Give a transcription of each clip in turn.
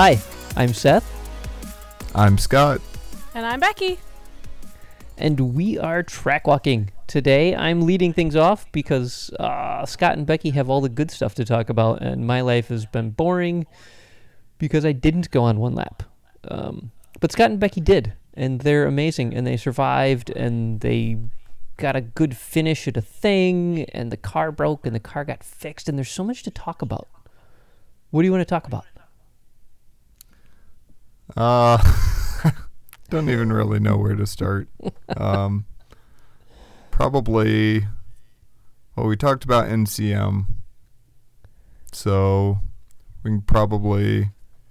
Hi, I'm Seth, I'm Scott. And I'm Becky. and we are track walking. Today, I'm leading things off because uh, Scott and Becky have all the good stuff to talk about, and my life has been boring because I didn't go on one lap. Um, but Scott and Becky did, and they're amazing, and they survived, and they got a good finish at a thing, and the car broke, and the car got fixed, and there's so much to talk about. What do you want to talk about? Uh, don't even really know where to start. Um, probably, well, we talked about NCM. So we can probably,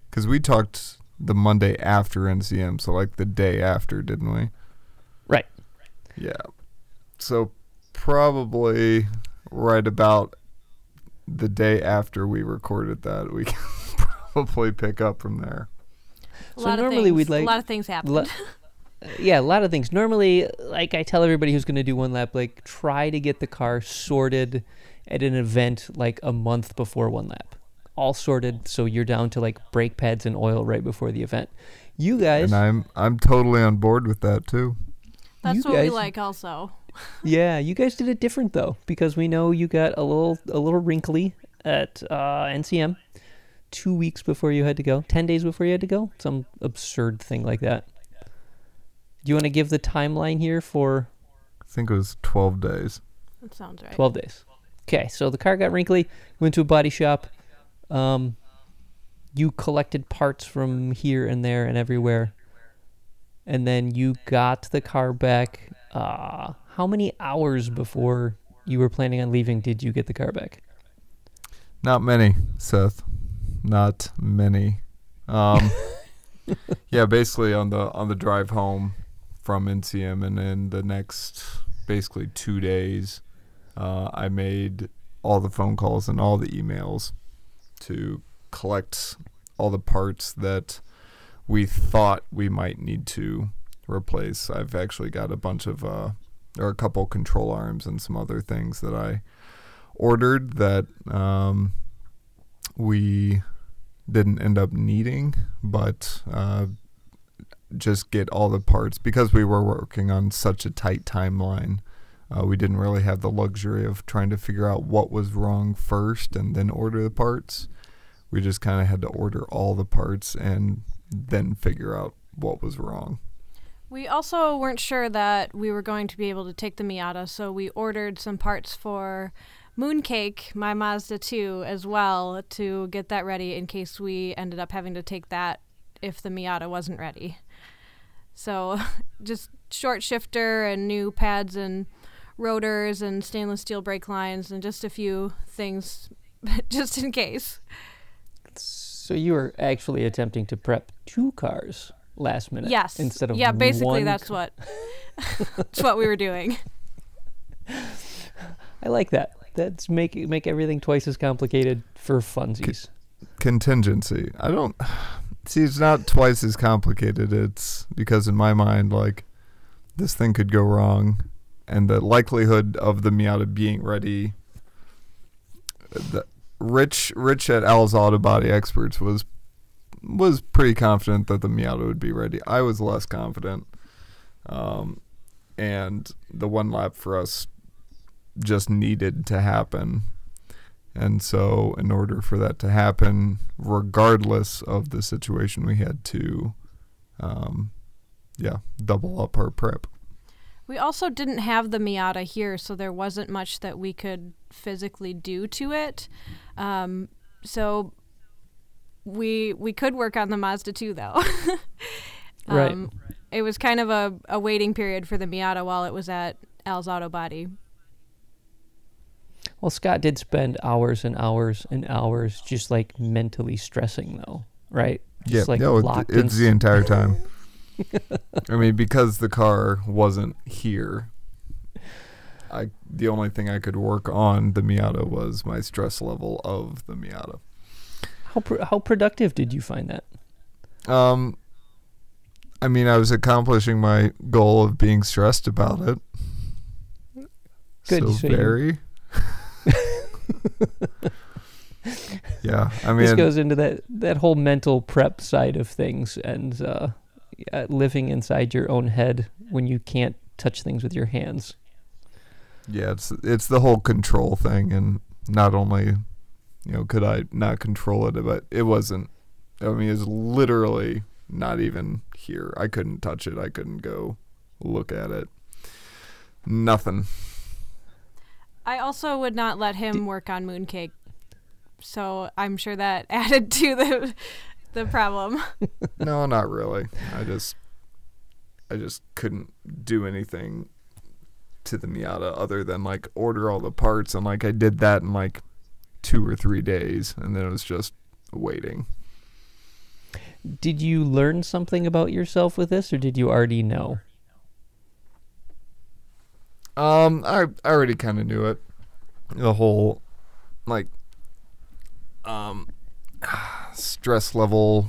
because we talked the Monday after NCM, so like the day after, didn't we? Right. Yeah. So probably right about the day after we recorded that, we can probably pick up from there. A So lot normally of things, we'd like- a lot of things happened. Le- yeah, a lot of things. Normally, like I tell everybody who's going to do one lap, like try to get the car sorted at an event like a month before one lap. All sorted, so you're down to like brake pads and oil right before the event. You guys, And I'm I'm totally on board with that too. That's you what we like also. yeah, you guys did it different though, because we know you got a little a little wrinkly at uh, NCM two weeks before you had to go, ten days before you had to go, some absurd thing like that. Do you want to give the timeline here for I think it was 12 days. That sounds right. 12 days. Okay, so the car got wrinkly, went to a body shop. Um, you collected parts from here and there and everywhere. And then you got the car back. Uh, how many hours before you were planning on leaving did you get the car back? Not many, Seth. Not many. Um, yeah, basically on the on the drive home from NCM, and then the next basically two days, uh, I made all the phone calls and all the emails to collect all the parts that we thought we might need to replace. I've actually got a bunch of uh, or a couple control arms and some other things that I ordered that um, we didn't end up needing, but uh, just get all the parts because we were working on such a tight timeline. Uh, we didn't really have the luxury of trying to figure out what was wrong first and then order the parts. We just kind of had to order all the parts and then figure out what was wrong. We also weren't sure that we were going to be able to take the Miata, so we ordered some parts for Mooncake, my Mazda 2, as well to get that ready in case we ended up having to take that if the Miata wasn't ready. So just short shifter and new pads and rotors and stainless steel brake lines and just a few things just in case. So you were actually attempting to prep two cars last minute Yes. instead of yeah, basically that's what that's what we were doing. I like that. That's make make everything twice as complicated for funsies. contingency. I don't see it's not twice as complicated. It's because in my mind like this thing could go wrong and the likelihood of the Miata being ready the Rich Rich at Al's Auto Body Experts was was pretty confident that the Miata would be ready. I was less confident. Um and the one lap for us just needed to happen. And so, in order for that to happen, regardless of the situation, we had to, um, yeah, double up our prep. We also didn't have the Miata here, so there wasn't much that we could physically do to it. Um, so we we could work on the Mazda 2 though. Right. Um, It was kind of a, a waiting period for the Miata while it was at Al's Auto Body. Well, Scott did spend hours and hours and hours just like mentally stressing, though, right? Yeah, like no, it- locked in it's the entire time. I mean, because the car wasn't here, I the only thing I could work on the Miata was my stress level of the Miata. How pr- how productive did you find that? Um, I mean, I was accomplishing my goal of being stressed about it. Good, So so you- very. Yeah, I mean, this goes into that that whole mental prep side of things and uh, living inside your own head when you can't touch things with your hands. yeah, it's it's the whole control thing, and not only, you know, could I not control it, but it wasn't. I mean, it's literally not even here. I couldn't touch it. I couldn't go look at it. Nothing. I also would not let him work on mooncake, so I'm sure that added to the the problem. no, not really. I just, I just couldn't do anything to the Miata other than like order all the parts, and like I did that in like two or three days, and then it was just waiting. Did you learn something about yourself with this, or did you already know? Um, I I already kind of knew it. The whole, like, um, stress level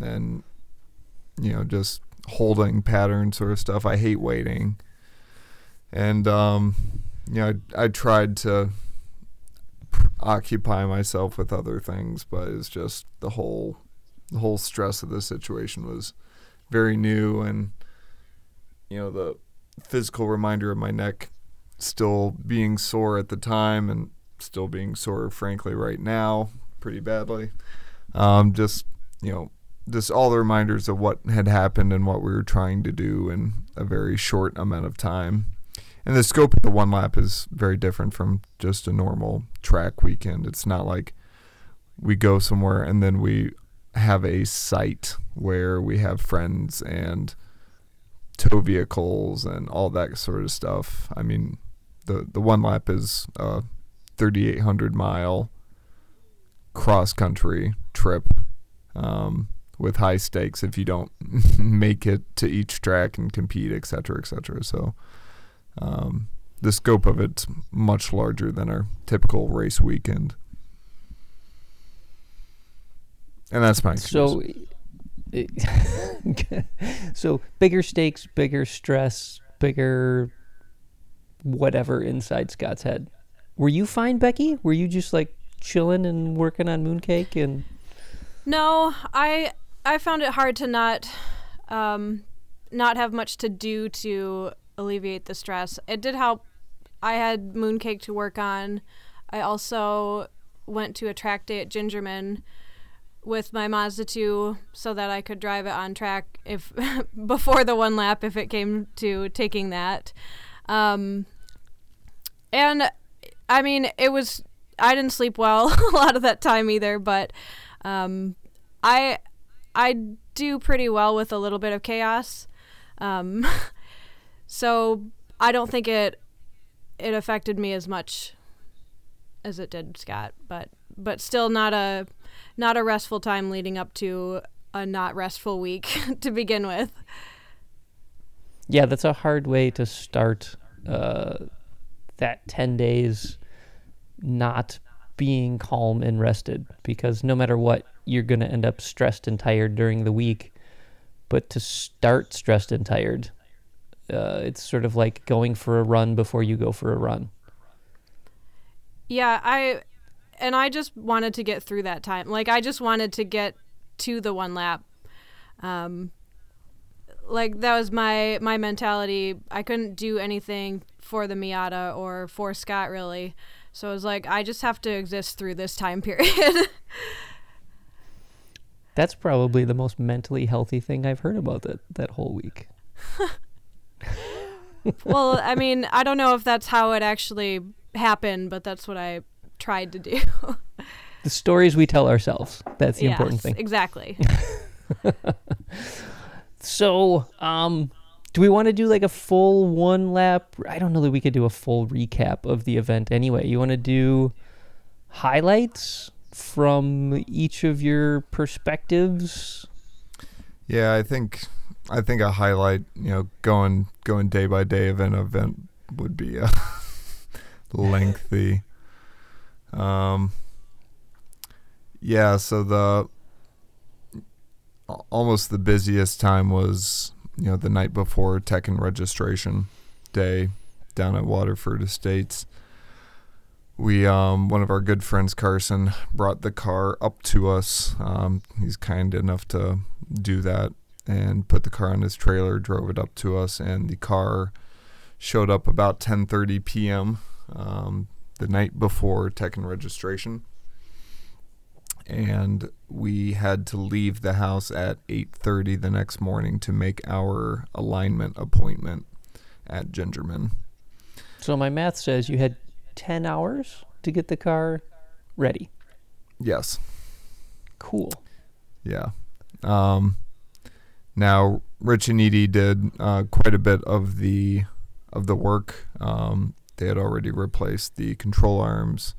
and you know just holding pattern sort of stuff. I hate waiting, and um, you know I I tried to occupy myself with other things, but it's just the whole the whole stress of the situation was very new and you know the physical reminder of my neck still being sore at the time and still being sore frankly right now pretty badly. Um, just you know just all the reminders of what had happened and what we were trying to do in a very short amount of time. And the scope of the one lap is very different from just a normal track weekend. It's not like we go somewhere and then we have a site where we have friends and tow vehicles and all that sort of stuff. I mean, the the one lap is a 3,800 mile cross country trip um, with high stakes if you don't make it to each track and compete, et cetera, et cetera. So um, the scope of it's much larger than our typical race weekend. And that's my excuse. So, so bigger stakes, bigger stress, bigger whatever inside Scott's head. Were you fine, Becky? Were you just like chilling and working on mooncake and No, I I found it hard to not um, not have much to do to alleviate the stress. It did help. I had mooncake to work on. I also went to a track day at Gingerman with my Mazda 2 so that I could drive it on track if before the one lap if it came to taking that. Um, and I mean, it was I didn't sleep well a lot of that time either, but um, I I do pretty well with a little bit of chaos. Um, so I don't think it it affected me as much as it did Scott, but but still not a not a restful time leading up to a not restful week to begin with. Yeah, that's a hard way to start uh, that 10 days not being calm and rested because no matter what, you're going to end up stressed and tired during the week. But to start stressed and tired, uh, it's sort of like going for a run before you go for a run. Yeah, I and I just wanted to get through that time. Like I just wanted to get to the one lap. Um like that was my my mentality. I couldn't do anything for the Miata or for Scott really. So it was like I just have to exist through this time period. That's probably the most mentally healthy thing I've heard about that, that whole week. well, I mean, I don't know if that's how it actually happened, but that's what I tried to do. The stories we tell ourselves. That's the important thing. Exactly. So, um, do we want to do like a full one lap? I don't know that we could do a full recap of the event anyway. You want to do highlights from each of your perspectives? Yeah, I think I think a highlight, you know, going going day by day event event would be uh, lengthy. Um, yeah, so the almost the busiest time was you know the night before tech and registration day down at Waterford Estates, we um, one of our good friends Carson brought the car up to us. Um, he's kind enough to do that and put the car on his trailer, drove it up to us, and the car showed up about 10:30 p.m. Um, the night before tech and registration, and we had to leave the house at 8:30 the next morning to make our alignment appointment at Gingerman. So my math says you had 10 hours to get the car ready. Yes. Cool. Yeah. Um, now, Rich and Edie did uh, quite a bit of the of the work. Um, they had already replaced the control arms,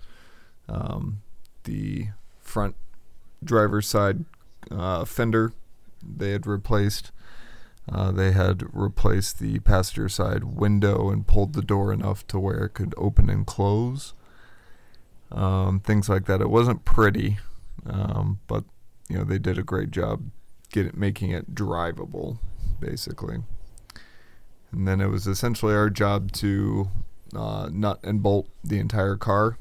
um, the front driver's side uh, fender. They had replaced. Uh, they had replaced the passenger side window and pulled the door enough to where it could open and close. Um, things like that. It wasn't pretty, um, but you know they did a great job get it making it drivable, basically. And then it was essentially our job to uh, nut and bolt the entire car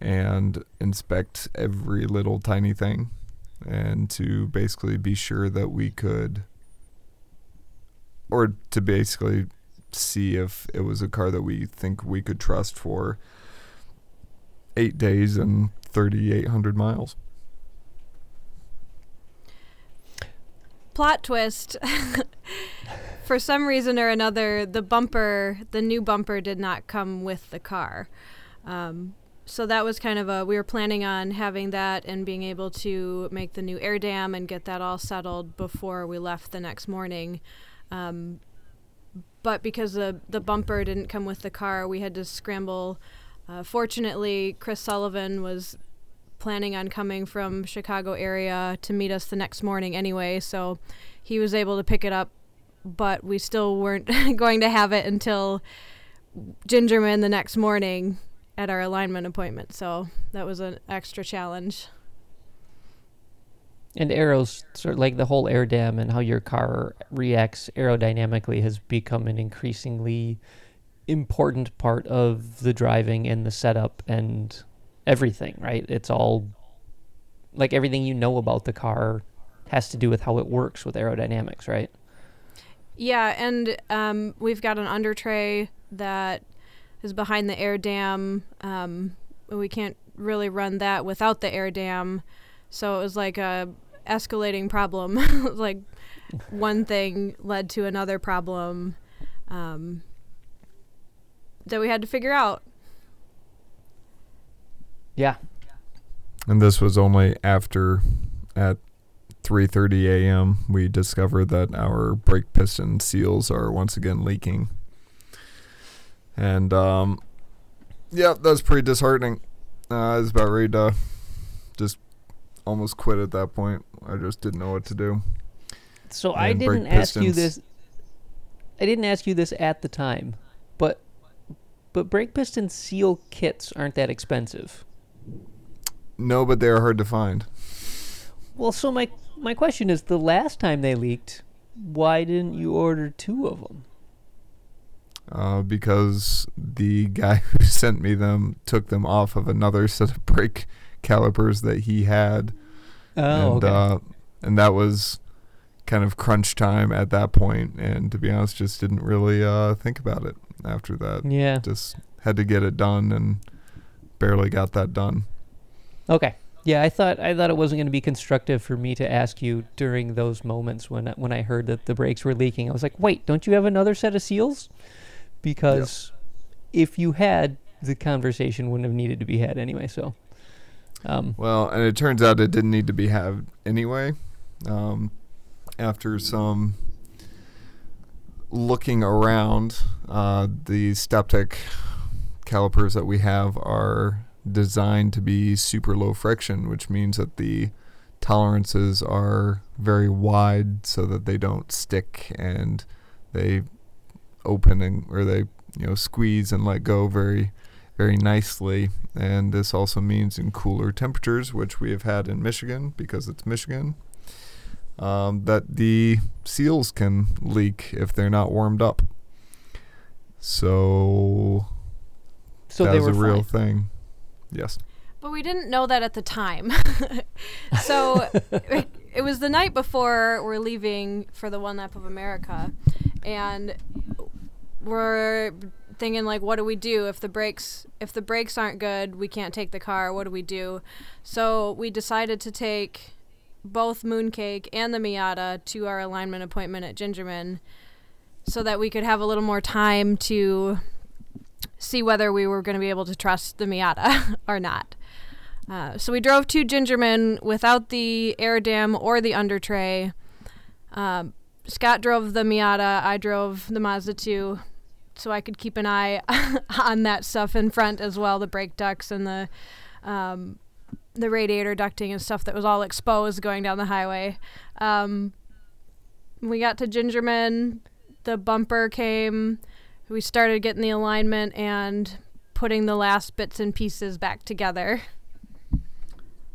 and inspect every little tiny thing and to basically be sure that we could or to basically see if it was a car that we think we could trust for eight days and 3,800 miles. Plot twist. For some reason or another, the bumper, the new bumper, did not come with the car. Um, so that was kind of a we were planning on having that and being able to make the new air dam and get that all settled before we left the next morning um, but because the the bumper didn't come with the car we had to scramble uh, fortunately chris sullivan was planning on coming from chicago area to meet us the next morning anyway so he was able to pick it up but we still weren't going to have it until gingerman the next morning at our alignment appointment. So that was an extra challenge. And arrows, sort of like the whole air dam and how your car reacts aerodynamically, has become an increasingly important part of the driving and the setup and everything, right? It's all like everything you know about the car has to do with how it works with aerodynamics, right? Yeah, and um, we've got an under tray that is behind the air dam. Um, we can't really run that without the air dam. So it was like a escalating problem. like one thing led to another problem um, that we had to figure out. Yeah. And this was only after at 3:30 a.m. we discover that our brake piston seals are once again leaking. And um, yeah, that's pretty disheartening. Uh, I was about ready to just almost quit at that point. I just didn't know what to do. So I didn't ask you this. I didn't ask you this at the time, but but brake piston seal kits aren't that expensive. No, but they are hard to find. Well, so my my question is: the last time they leaked, why didn't you order two of them? uh, because the guy who sent me them took them off of another set of brake calipers that he had. Oh, and, okay. Uh, and that was kind of crunch time at that point, and to be honest, just didn't really uh, think about it after that. Yeah. Just had to get it done, and barely got that done. Okay. Yeah, I thought I thought it wasn't going to be constructive for me to ask you during those moments when when I heard that the brakes were leaking. I was like, "Wait, don't you have another set of seals?" because yep. if you had, the conversation wouldn't have needed to be had anyway. So, um, well, and it turns out it didn't need to be had anyway. Um, after some looking around, uh, the StopTech calipers that we have are designed to be super low friction, which means that the tolerances are very wide so that they don't stick and they open and or they you know squeeze and let go very very nicely. And this also means in cooler temperatures which we have had in Michigan because it's Michigan um, that the seals can leak if they're not warmed up. So So that was a real thing. Yes. But we didn't know that at the time. so it, it was the night before we're leaving for the One Lap of America. And we're thinking like what do we do if the brakes if the brakes aren't good, we can't take the car, what do we do? So we decided to take both Mooncake and the Miata to our alignment appointment at Gingerman so that we could have a little more time to see whether we were going to be able to trust the Miata or not. Uh, so we drove to Gingerman without the air dam or the under tray. Um, Scott drove the Miata. I drove the Mazda 2, so I could keep an eye on that stuff in front as well, the brake ducts and the um, the radiator ducting and stuff that was all exposed going down the highway. Um, we got to Gingerman. The bumper came. We started getting the alignment and putting the last bits and pieces back together.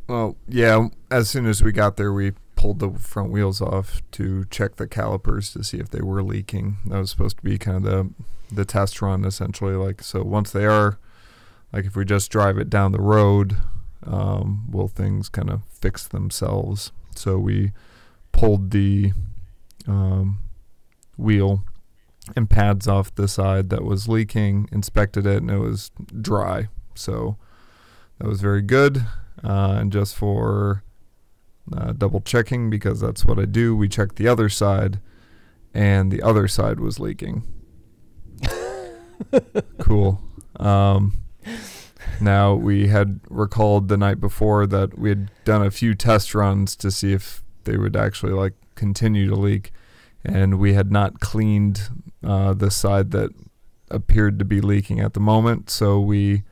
Well, yeah. As soon as we got there, we pulled the front wheels off to check the calipers to see if they were leaking. That was supposed to be kind of the the test run, essentially. Like, so once they are, like, if we just drive it down the road, um, will things kind of fix themselves? So we pulled the um, wheel and pads off the side that was leaking, inspected it, and it was dry. So that was very good. Uh, and just for uh, double checking, because that's what I do, we checked the other side, and the other side was leaking. cool. Um, now we had recalled the night before that we had done a few test runs to see if they would actually like continue to leak, and we had not cleaned uh, the side that appeared to be leaking at the moment. So we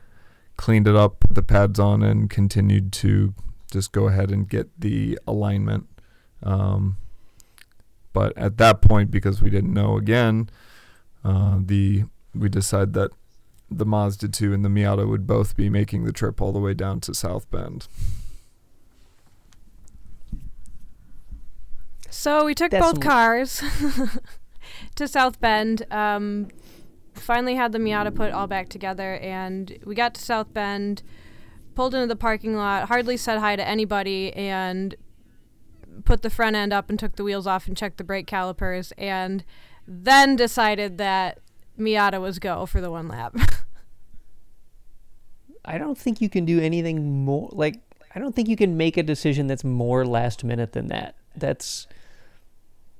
cleaned it up, put the pads on, and continued to just go ahead and get the alignment. Um, but at that point, because we didn't know again, uh, the we decided that the Mazda 2 and the Miata would both be making the trip all the way down to South Bend. So we took That's both cars to South Bend. Um, finally had the Miata put all back together, and we got to South Bend, pulled into the parking lot, hardly said hi to anybody, and put the front end up and took the wheels off and checked the brake calipers, and then decided that Miata was go for the one lap. I don't think you can do anything more. Like, I don't think you can make a decision that's more last minute than that. That's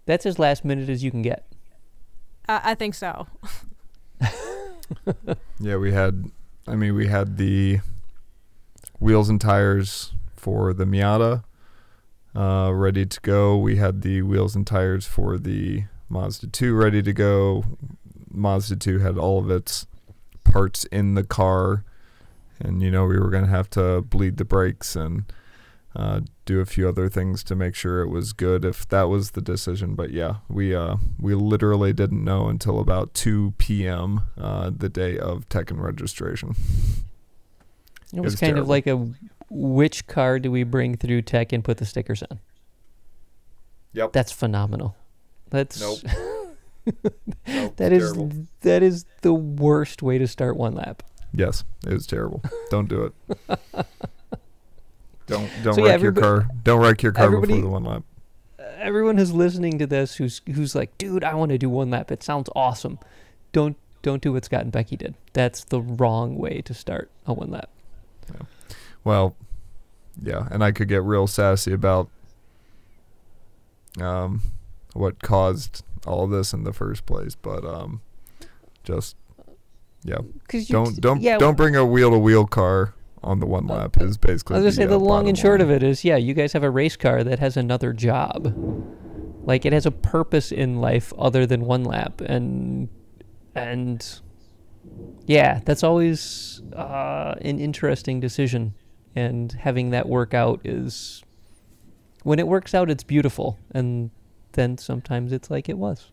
that's as last minute as you can get. I, I think so. Yeah, we had, I mean, we had the wheels and tires for the Miata uh, ready to go. We had the wheels and tires for the Mazda 2 ready to go. Mazda 2 had all of its parts in the car. And, you know, we were going to have to bleed the brakes and uh, do a few other things to make sure it was good if that was the decision. But yeah, we uh, we literally didn't know until about 2 p.m. Uh, the day of tech and registration. It was was kind of like a which car do we bring through tech and put the stickers on? Yep. That's phenomenal. That's Nope. Nope, that is terrible. that is the worst way to start one lap. Yes, it was terrible. Don't do it. don't don't So, yeah, wreck your car. Don't wreck your car before the one lap. Everyone who's listening to this who's who's like, dude, I want to do one lap. It sounds awesome. Don't don't do what Scott and Becky did. That's the wrong way to start a one lap. Well, yeah, and I could get real sassy about um what caused all this in the first place, but um just yeah, you don't don't yeah, don't bring a wheel to wheel car on the one Uh, lap is basically I was gonna say uh, the long and short line. of it is, yeah, you guys have a race car that has another job. Like it has a purpose in life other than one lap, and and yeah, that's always uh, an interesting decision. And having that work out is when it works out, it's beautiful, and then sometimes it's like it was.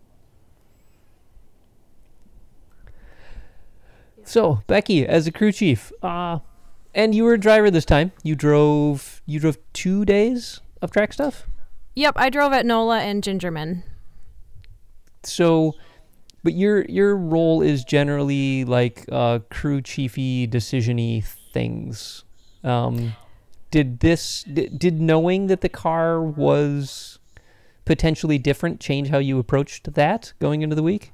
So Becky, as a crew chief, uh, and you were a driver this time. You drove. You drove two days of track stuff. Yep, I drove at NOLA and Gingerman. So, but your your role is generally like uh, crew chiefy, decisiony things. Um, did this did, did knowing that the car was potentially different change how you approached that going into the week?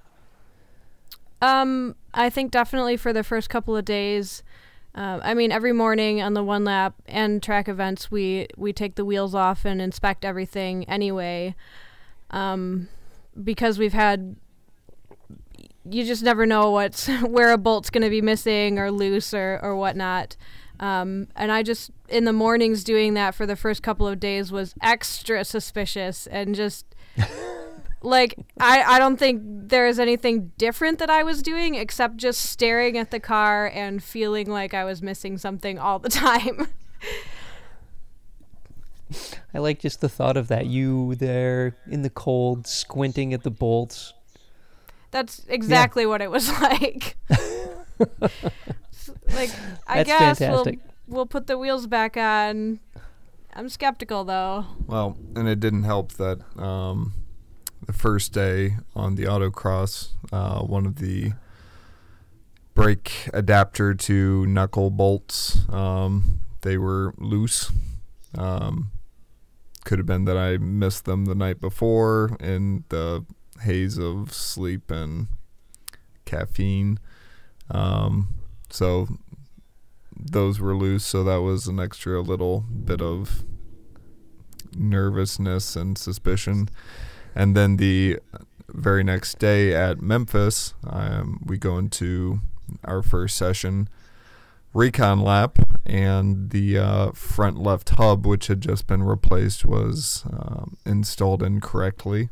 Um, I think definitely for the first couple of days. Uh, I mean, every morning on the one lap and track events, we we take the wheels off and inspect everything anyway, um, because we've had. You just never know what's where a bolt's going to be missing or loose or or whatnot. Um, and I just in the mornings doing that for the first couple of days was extra suspicious and just like I, I don't think there is anything different that I was doing except just staring at the car and feeling like I was missing something all the time. I like just the thought of that. You there in the cold, squinting at the bolts. That's exactly yeah. what it was like. like I That's guess fantastic. we'll we'll put the wheels back on. I'm skeptical though. Well, and it didn't help that um, the first day on the autocross, uh, one of the brake adapter to knuckle bolts, um, they were loose. Um, could have been that I missed them the night before in the haze of sleep and caffeine. Um, so those were loose, so that was an extra little bit of nervousness and suspicion. And then the very next day at Memphis, um, we go into our first session recon lap, and the uh, front left hub, which had just been replaced, was um, installed incorrectly.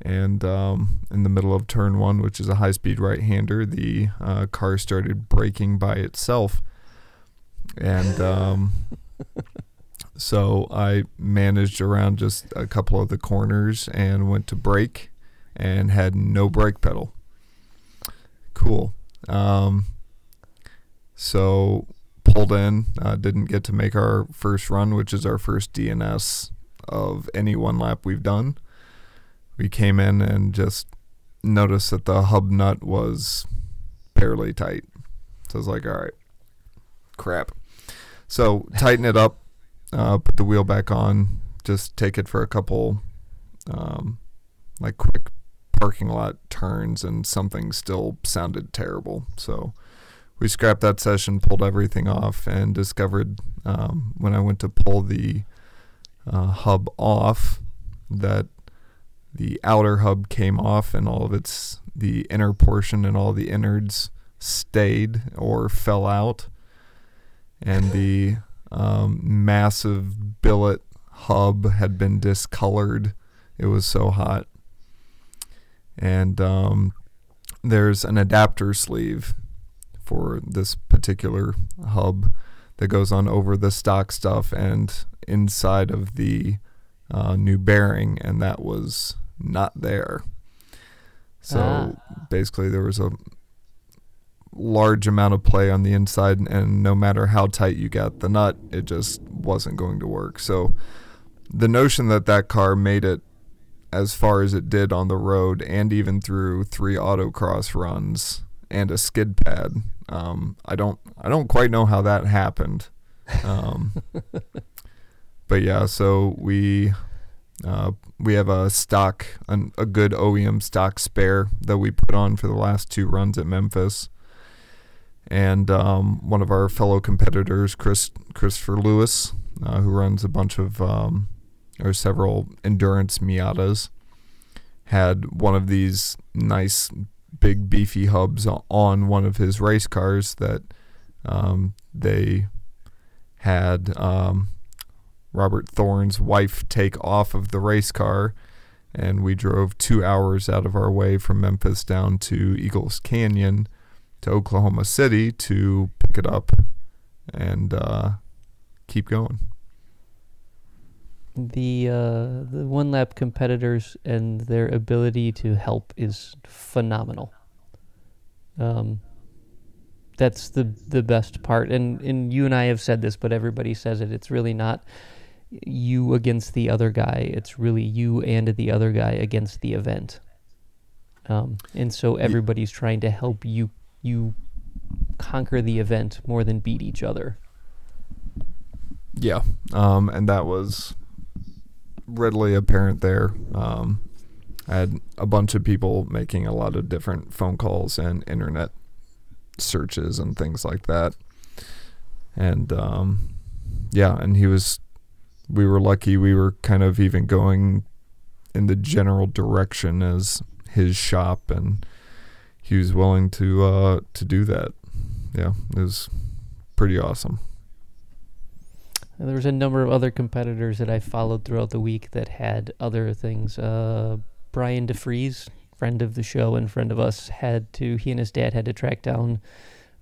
And um, in the middle of turn one, which is a high speed right hander, the uh, car started braking by itself. And um, so I managed around just a couple of the corners and went to brake and had no brake pedal. Cool. Um, so pulled in, uh, didn't get to make our first run, which is our first DNS of any one lap we've done. We came in and just noticed that the hub nut was barely tight. So I was like, all right, crap. So tighten it up, uh, put the wheel back on, just take it for a couple, um, like quick parking lot turns, and something still sounded terrible. So we scrapped that session, pulled everything off, and discovered um, when I went to pull the uh, hub off that the outer hub came off and all of its the inner portion and all the innards stayed or fell out and the um, massive billet hub had been discolored it was so hot and um, there's an adapter sleeve for this particular hub that goes on over the stock stuff and inside of the uh, new bearing, and that was not there. So Ah. basically, there was a large amount of play on the inside, and no matter how tight you got the nut, it just wasn't going to work. So the notion that that car made it as far as it did on the road and even through three autocross runs and a skid pad, um, I don't I don't quite know how that happened. Um, but yeah, so we uh, we have a stock, an, a good OEM stock spare that we put on for the last two runs at Memphis. And um, one of our fellow competitors, Chris Christopher Lewis, uh, who runs a bunch of um, or several endurance Miatas, had one of these nice big beefy hubs on one of his race cars that um, they had um, Robert Thorne's wife take off of the race car, and we drove two hours out of our way from Memphis down to Eagles Canyon to Oklahoma City to pick it up and uh, keep going. The uh, the one lap competitors and their ability to help is phenomenal. Um, that's the the best part, and and you and I have said this, but everybody says it. It's really not you against the other guy. It's really you and the other guy against the event. Um, and so everybody's trying to help you you conquer the event more than beat each other. Yeah, um, and that was readily apparent there. Um, I had a bunch of people making a lot of different phone calls and internet searches and things like that. And um, yeah, and he was, we were lucky we were kind of even going in the general direction as his shop, and he was willing to uh, to do that. Yeah, it was pretty awesome. And there was a number of other competitors that I followed throughout the week that had other things. Uh, Brian DeFries, friend of the show and friend of us, had to, he and his dad had to track down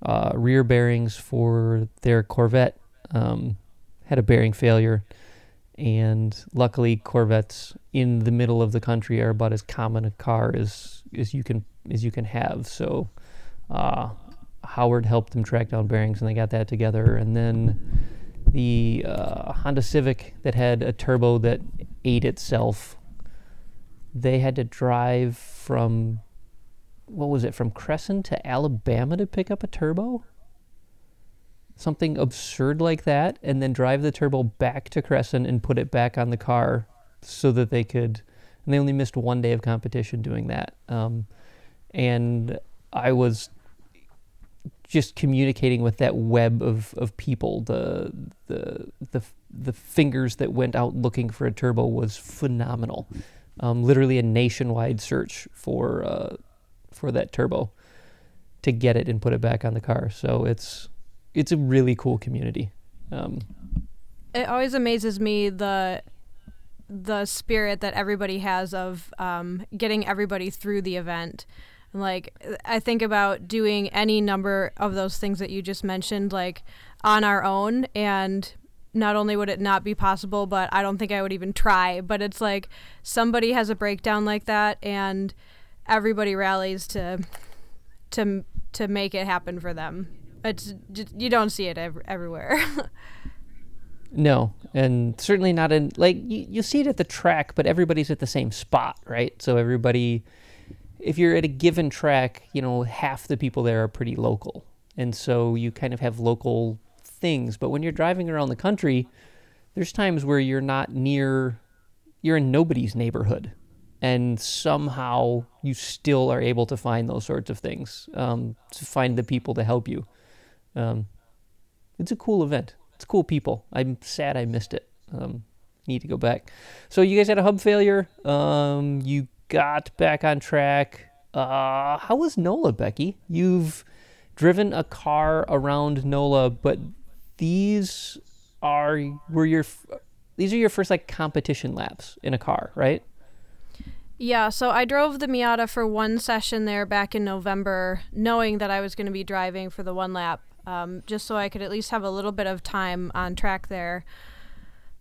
uh, rear bearings for their Corvette. Um, had a bearing failure. And luckily, Corvettes in the middle of the country are about as common a car as, as you can as you can have. So uh, Howard helped them track down bearings, and they got that together. And then the uh, Honda Civic that had a turbo that ate itself. They had to drive from what was it from Crescent to Alabama to pick up a turbo? Something absurd like that, and then drive the turbo back to Crescent and put it back on the car so that they could. And they only missed one day of competition doing that. Um, and I was just communicating with that web of, of people. The, the the the fingers that went out looking for a turbo was phenomenal. Um, literally a nationwide search for uh, for that turbo to get it and put it back on the car. So it's it's a really cool community. Um, it always amazes me the the spirit that everybody has of um, getting everybody through the event. Like I think about doing any number of those things that you just mentioned, like on our own, and not only would it not be possible, but I don't think I would even try. But it's like somebody has a breakdown like that, and everybody rallies to to to make it happen for them. It's you don't see it ev- everywhere. no, and certainly not in like you, you see it at the track, but everybody's at the same spot, right? So everybody if you're at a given track, you know, half the people there are pretty local. And so you kind of have local things. But when you're driving around the country, there's times where you're not near, you're in nobody's neighborhood. And somehow you still are able to find those sorts of things, um, to find the people to help you. Um, it's a cool event. It's cool people. I'm sad I missed it. Um, need to go back. So you guys had a hub failure. Um, you got back on track. Uh, how was NOLA, Becky? You've driven a car around NOLA, but these are were your these are your first like competition laps in a car, right? Yeah, so I drove the Miata for one session there back in November, knowing that I was going to be driving for the one lap, um, just so I could at least have a little bit of time on track there.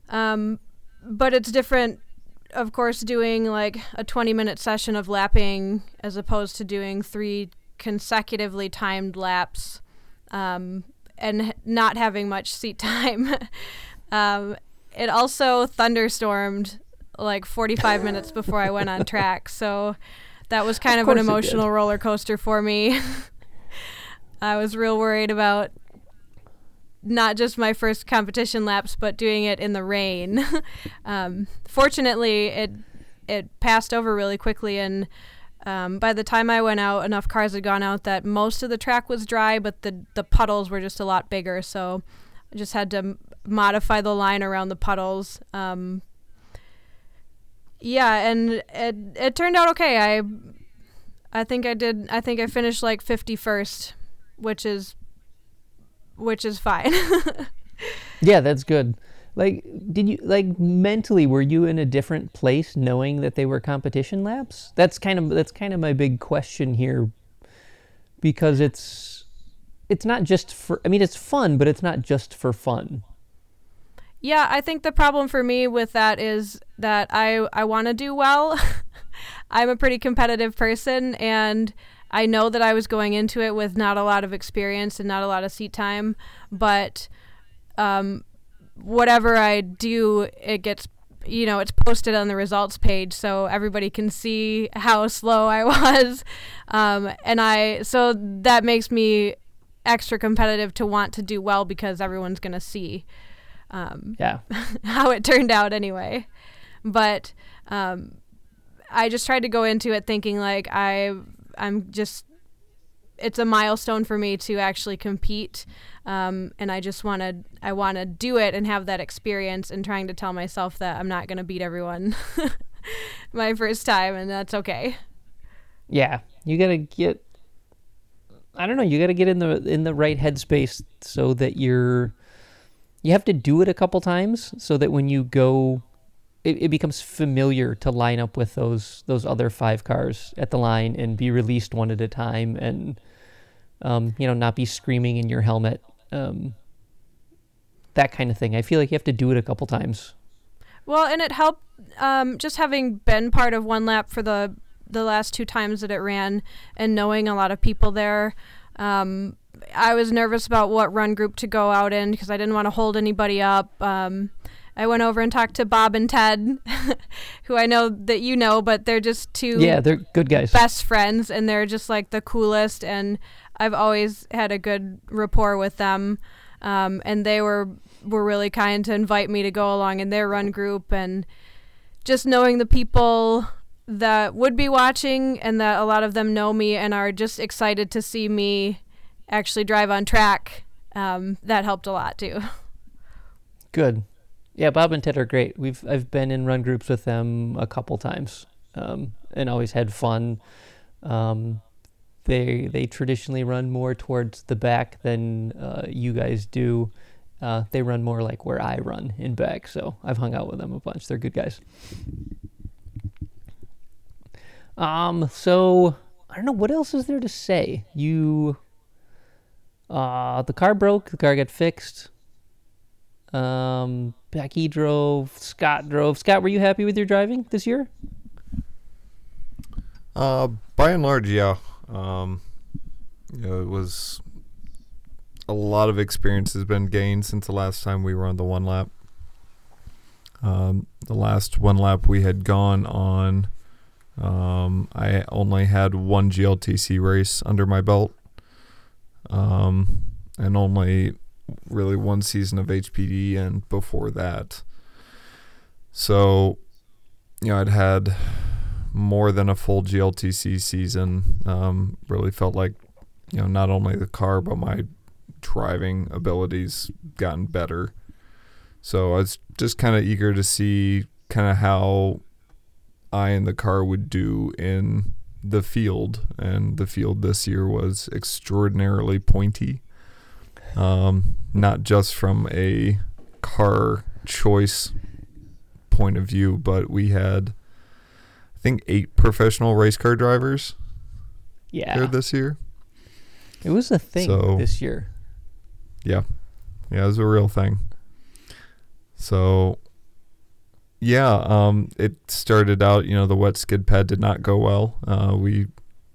Um, but it's different of course, doing like a 20 minute session of lapping as opposed to doing three consecutively timed laps um, and not having much seat time. um, it also thunderstormed like 45 minutes before I went on track. So that was kind of, of an emotional roller coaster for me. I was real worried about not just my first competition laps, but doing it in the rain. um, fortunately, it it passed over really quickly, and um, by the time I went out, enough cars had gone out that most of the track was dry, but the the puddles were just a lot bigger. So I just had to m- modify the line around the puddles. Um, yeah, and it it turned out okay. I I think I did. I think I finished like fifty first, which is which is fine. yeah, that's good. Like, did you like mentally? Were you in a different place, knowing that they were competition laps? That's kind of that's kind of my big question here, because it's it's not just for. I mean, it's fun, but it's not just for fun. Yeah, I think the problem for me with that is that I I want to do well. I'm a pretty competitive person, and I know that I was going into it with not a lot of experience and not a lot of seat time, but um, whatever I do, it gets you know, it's posted on the results page so everybody can see how slow I was. Um, and I, so that makes me extra competitive to want to do well because everyone's going to see um, Yeah. how it turned out anyway. But um, I just tried to go into it thinking like I, I'm just, it's a milestone for me to actually compete um, and I just want to I want to do it and have that experience and trying to tell myself that I'm not going to beat everyone my first time and that's okay. Yeah. You gotta get. I don't know. You gotta get in the in the right headspace so that you're. You have to do it a couple times so that when you go, it, it becomes familiar to line up with those those other five cars at the line and be released one at a time and, um, you know, not be screaming in your helmet. Um, that kind of thing. I feel like you have to do it a couple times. Well, and it helped um, just having been part of one lap for the the last two times that it ran and knowing a lot of people there. Um, I was nervous about what run group to go out in because I didn't want to hold anybody up. Um, I went over and talked to Bob and Ted, who I know that you know, but they're just two Yeah, they're good guys. best friends and they're just like the coolest and I've always had a good rapport with them. Um, and they were were really kind to invite me to go along in their run group and just knowing the people that would be watching and that a lot of them know me and are just excited to see me actually drive on track. Um, that helped a lot too. Good. Yeah, Bob and Ted are great. We've I've been in run groups with them a couple times, um, and always had fun. Um, they they traditionally run more towards the back than uh, you guys do. Uh, they run more like where I run in back, so I've hung out with them a bunch. They're good guys. Um, so I don't know what else is there to say. You, uh, the car broke. The car got fixed. Um, Becky drove. Scott drove. Scott, were you happy with your driving this year? Uh, by and large, yeah. Um, you know, it was a lot of experience has been gained since the last time we were on the one lap. Um, the last one lap we had gone on, um, I only had one GLTC race under my belt, um, and only really one season of HPD, and before that. So, you know, I'd had more than a full GLTC season. Um, really felt like, you know, not only the car but my driving abilities gotten better. So I was just kind of eager to see kind of how I and the car would do in the field, and the field this year was extraordinarily pointy. Um, not just from a car choice point of view, but we had I think eight professional race car drivers Yeah, here this year. it was a thing So- this year. Yeah, yeah, it was a real thing. So, yeah, um, it started out. You know, the wet skid pad did not go well. Uh, we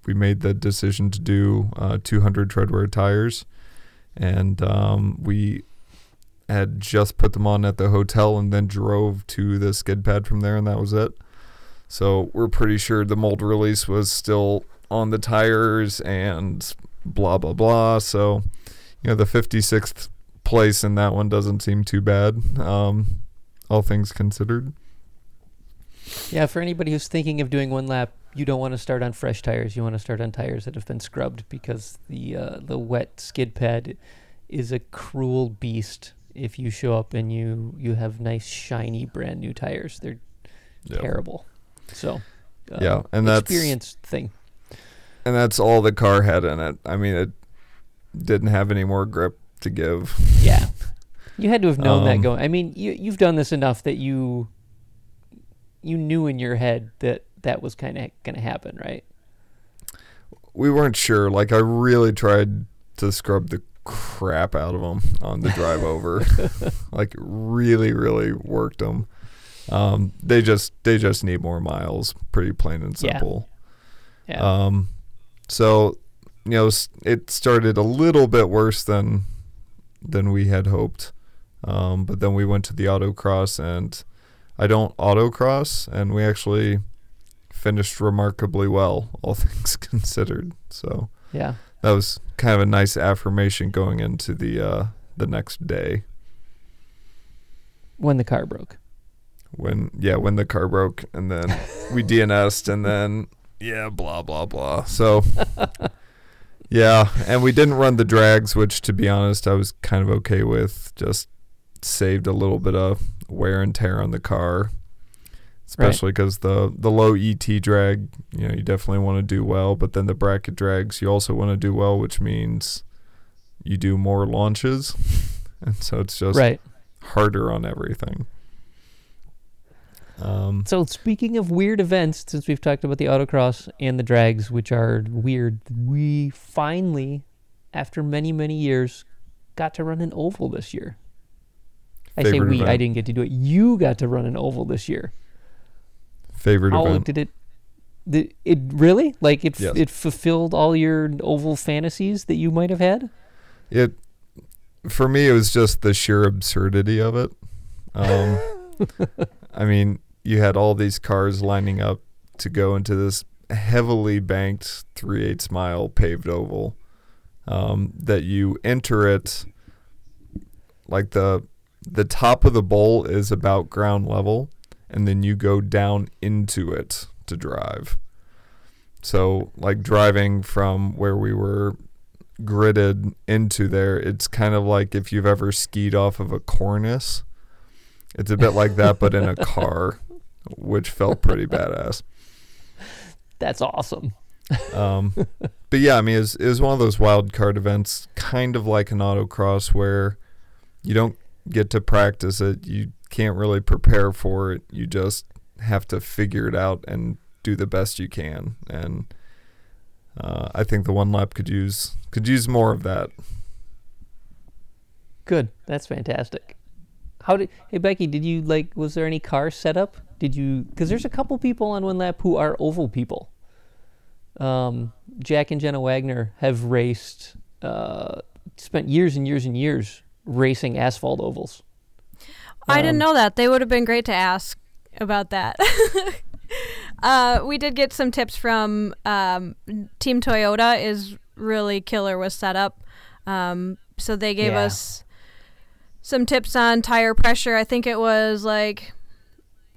we made the decision to do uh, 200 treadwear tires, and um, we had just put them on at the hotel and then drove to the skid pad from there, and that was it. So we're pretty sure the mold release was still on the tires and blah blah blah. So you know the 56th place in that one doesn't seem too bad um, all things considered Yeah, for anybody who's thinking of doing one lap, you don't want to start on fresh tires. You want to start on tires that have been scrubbed because the uh, the wet skid pad is a cruel beast. If you show up and you you have nice shiny brand new tires, they're Yep. terrible. So uh, yeah and that's experience thing. and that's all the car had in it i mean it didn't have any more grip to give Yeah, you had to have known that Um, going. I mean, you you've done this enough that you you knew in your head that that was kind of going to happen, right? we weren't sure like i really tried to scrub the crap out of them on the drive over like really really worked them um, they just they just need more miles pretty plain and simple Yeah. Um, so you know, it started a little bit worse than than we had hoped. Um, but then we went to the autocross, and I don't autocross, and we actually finished remarkably well, all things considered. So Yeah. that was kind of a nice affirmation going into the uh, the next day When the car broke. when yeah when the car broke, and then we DNS'd, and then yeah blah blah blah. So yeah, and we didn't run the drags, which to be honest I was kind of okay with. Just saved a little bit of wear and tear on the car especially because the the low ET drag, you know, you definitely want to do well, but then the bracket drags, you also want to do well, which means you do more launches, and so it's just Right. harder on everything. Um, So speaking of weird events, since we've talked about the autocross and the drags, which are weird, we finally, after many many years, got to run an oval this year. I say we. I didn't get to do it. You got to run an oval this year. Favorite How event. did it? Did it really like it? Yes. It fulfilled all your oval fantasies that you might have had. It for me, it was just the sheer absurdity of it. Um, I mean, you had all these cars lining up to go into this heavily banked three eighths mile paved oval. Um, that you enter it like the the top of the bowl is about ground level, and then you go down into it to drive. So, like driving from where we were gridded into there, it's kind of like if you've ever skied off of a cornice. It's a bit like that, but in a car, which felt pretty badass. That's awesome. Um, but yeah, I mean, it's it was one of those wild card events, kind of like an autocross, where you don't get to practice it. You can't really prepare for it. You just have to figure it out and do the best you can. And uh, I think the one lap could use could use more of that. Good. That's fantastic. How did? Hey Becky, did you like? Was there any car setup? Did you? Because there's a couple people on one lap who are oval people. Um, Jack and Jenna Wagner have raced, uh, spent years and years and years racing asphalt ovals. I didn't Um, know that. They would have been great to ask about that. uh, we did get some tips from um, Team Toyota. Is really killer with setup. Um, so they gave Yeah. us some tips on tire pressure. I think it was like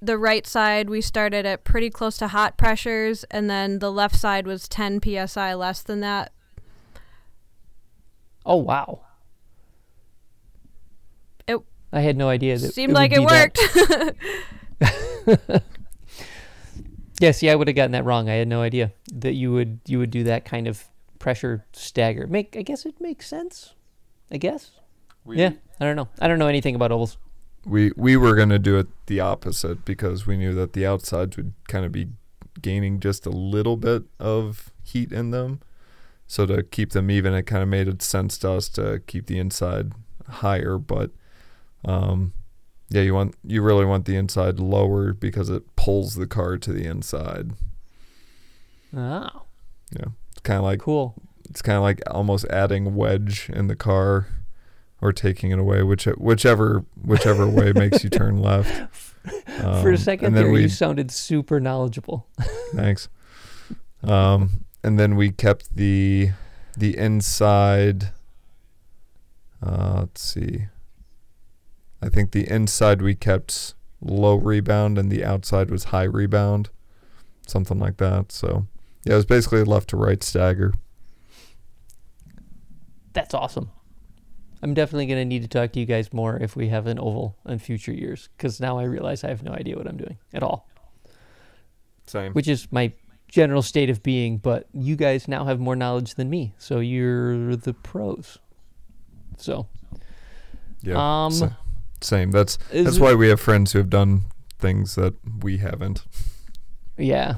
the right side we started at pretty close to hot pressures, and then the left side was 10 psi less than that. Oh wow! It I had no idea that seemed would like it be that- worked. Yeah, see, I would have gotten that wrong. I had no idea that you would you would do that kind of pressure stagger. Make I guess it makes sense. I guess. yeah, I don't know. I don't know anything about ovals. We we were gonna do it the opposite because we knew that the outsides would kind of be gaining just a little bit of heat in them. So to keep them even, it kind of made sense to us to keep the inside higher. But um, yeah, you want you really want the inside lower because it pulls the car to the inside. Oh, Yeah. It's kind of like cool. it's kind of like almost adding wedge in the car or taking it away, which whichever whichever way makes you turn left. For a Um, second and then there, we you sounded super knowledgeable. Thanks. Um, and then we kept the the inside. Uh, let's see. I think the inside we kept low rebound, and the outside was high rebound, something like that. So yeah, it was basically left to right stagger. That's awesome. I'm definitely going to need to talk to you guys more if we have an oval in future years because now I realize I have no idea what I'm doing at all, Same. which is my general state of being. But you guys now have more knowledge than me, so you're the pros. So, Yeah. um, sa- same. That's is that's it- why we have friends who have done things that we haven't. Yeah.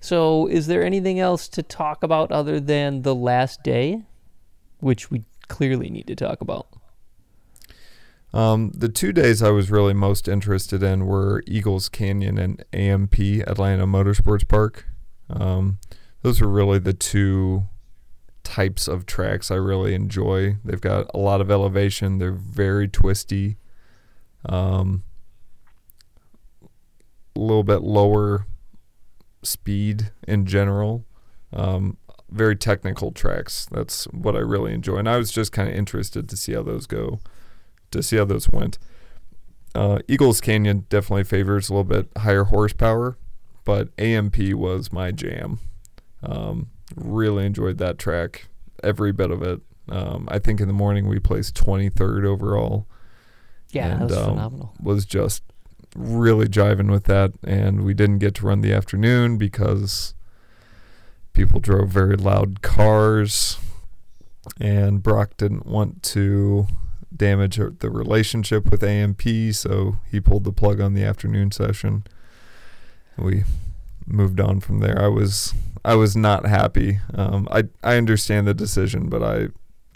So, is there anything else to talk about other than the last day, which we clearly need to talk about? Um, the two days I was really most interested in were Eagles Canyon and AMP Atlanta Motorsports Park. Um, those were really the two types of tracks I really enjoy. They've got a lot of elevation. They're very twisty. Um, a little bit lower speed in general. Um, very technical tracks. That's what I really enjoy, and I was just kind of interested to see how those go, to see how those went. Uh, Eagles Canyon definitely favors a little bit higher horsepower, but AMP was my jam. Um, really enjoyed that track, every bit of it. Um, I think in the morning we placed 23rd overall. Yeah, and, that was um, phenomenal. Was just really jiving with that, and we didn't get to run the afternoon because people drove very loud cars, and Brock didn't want to damage the relationship with AMP, so he pulled the plug on the afternoon session. We moved on from there. I was I was not happy. Um, I I understand the decision, but I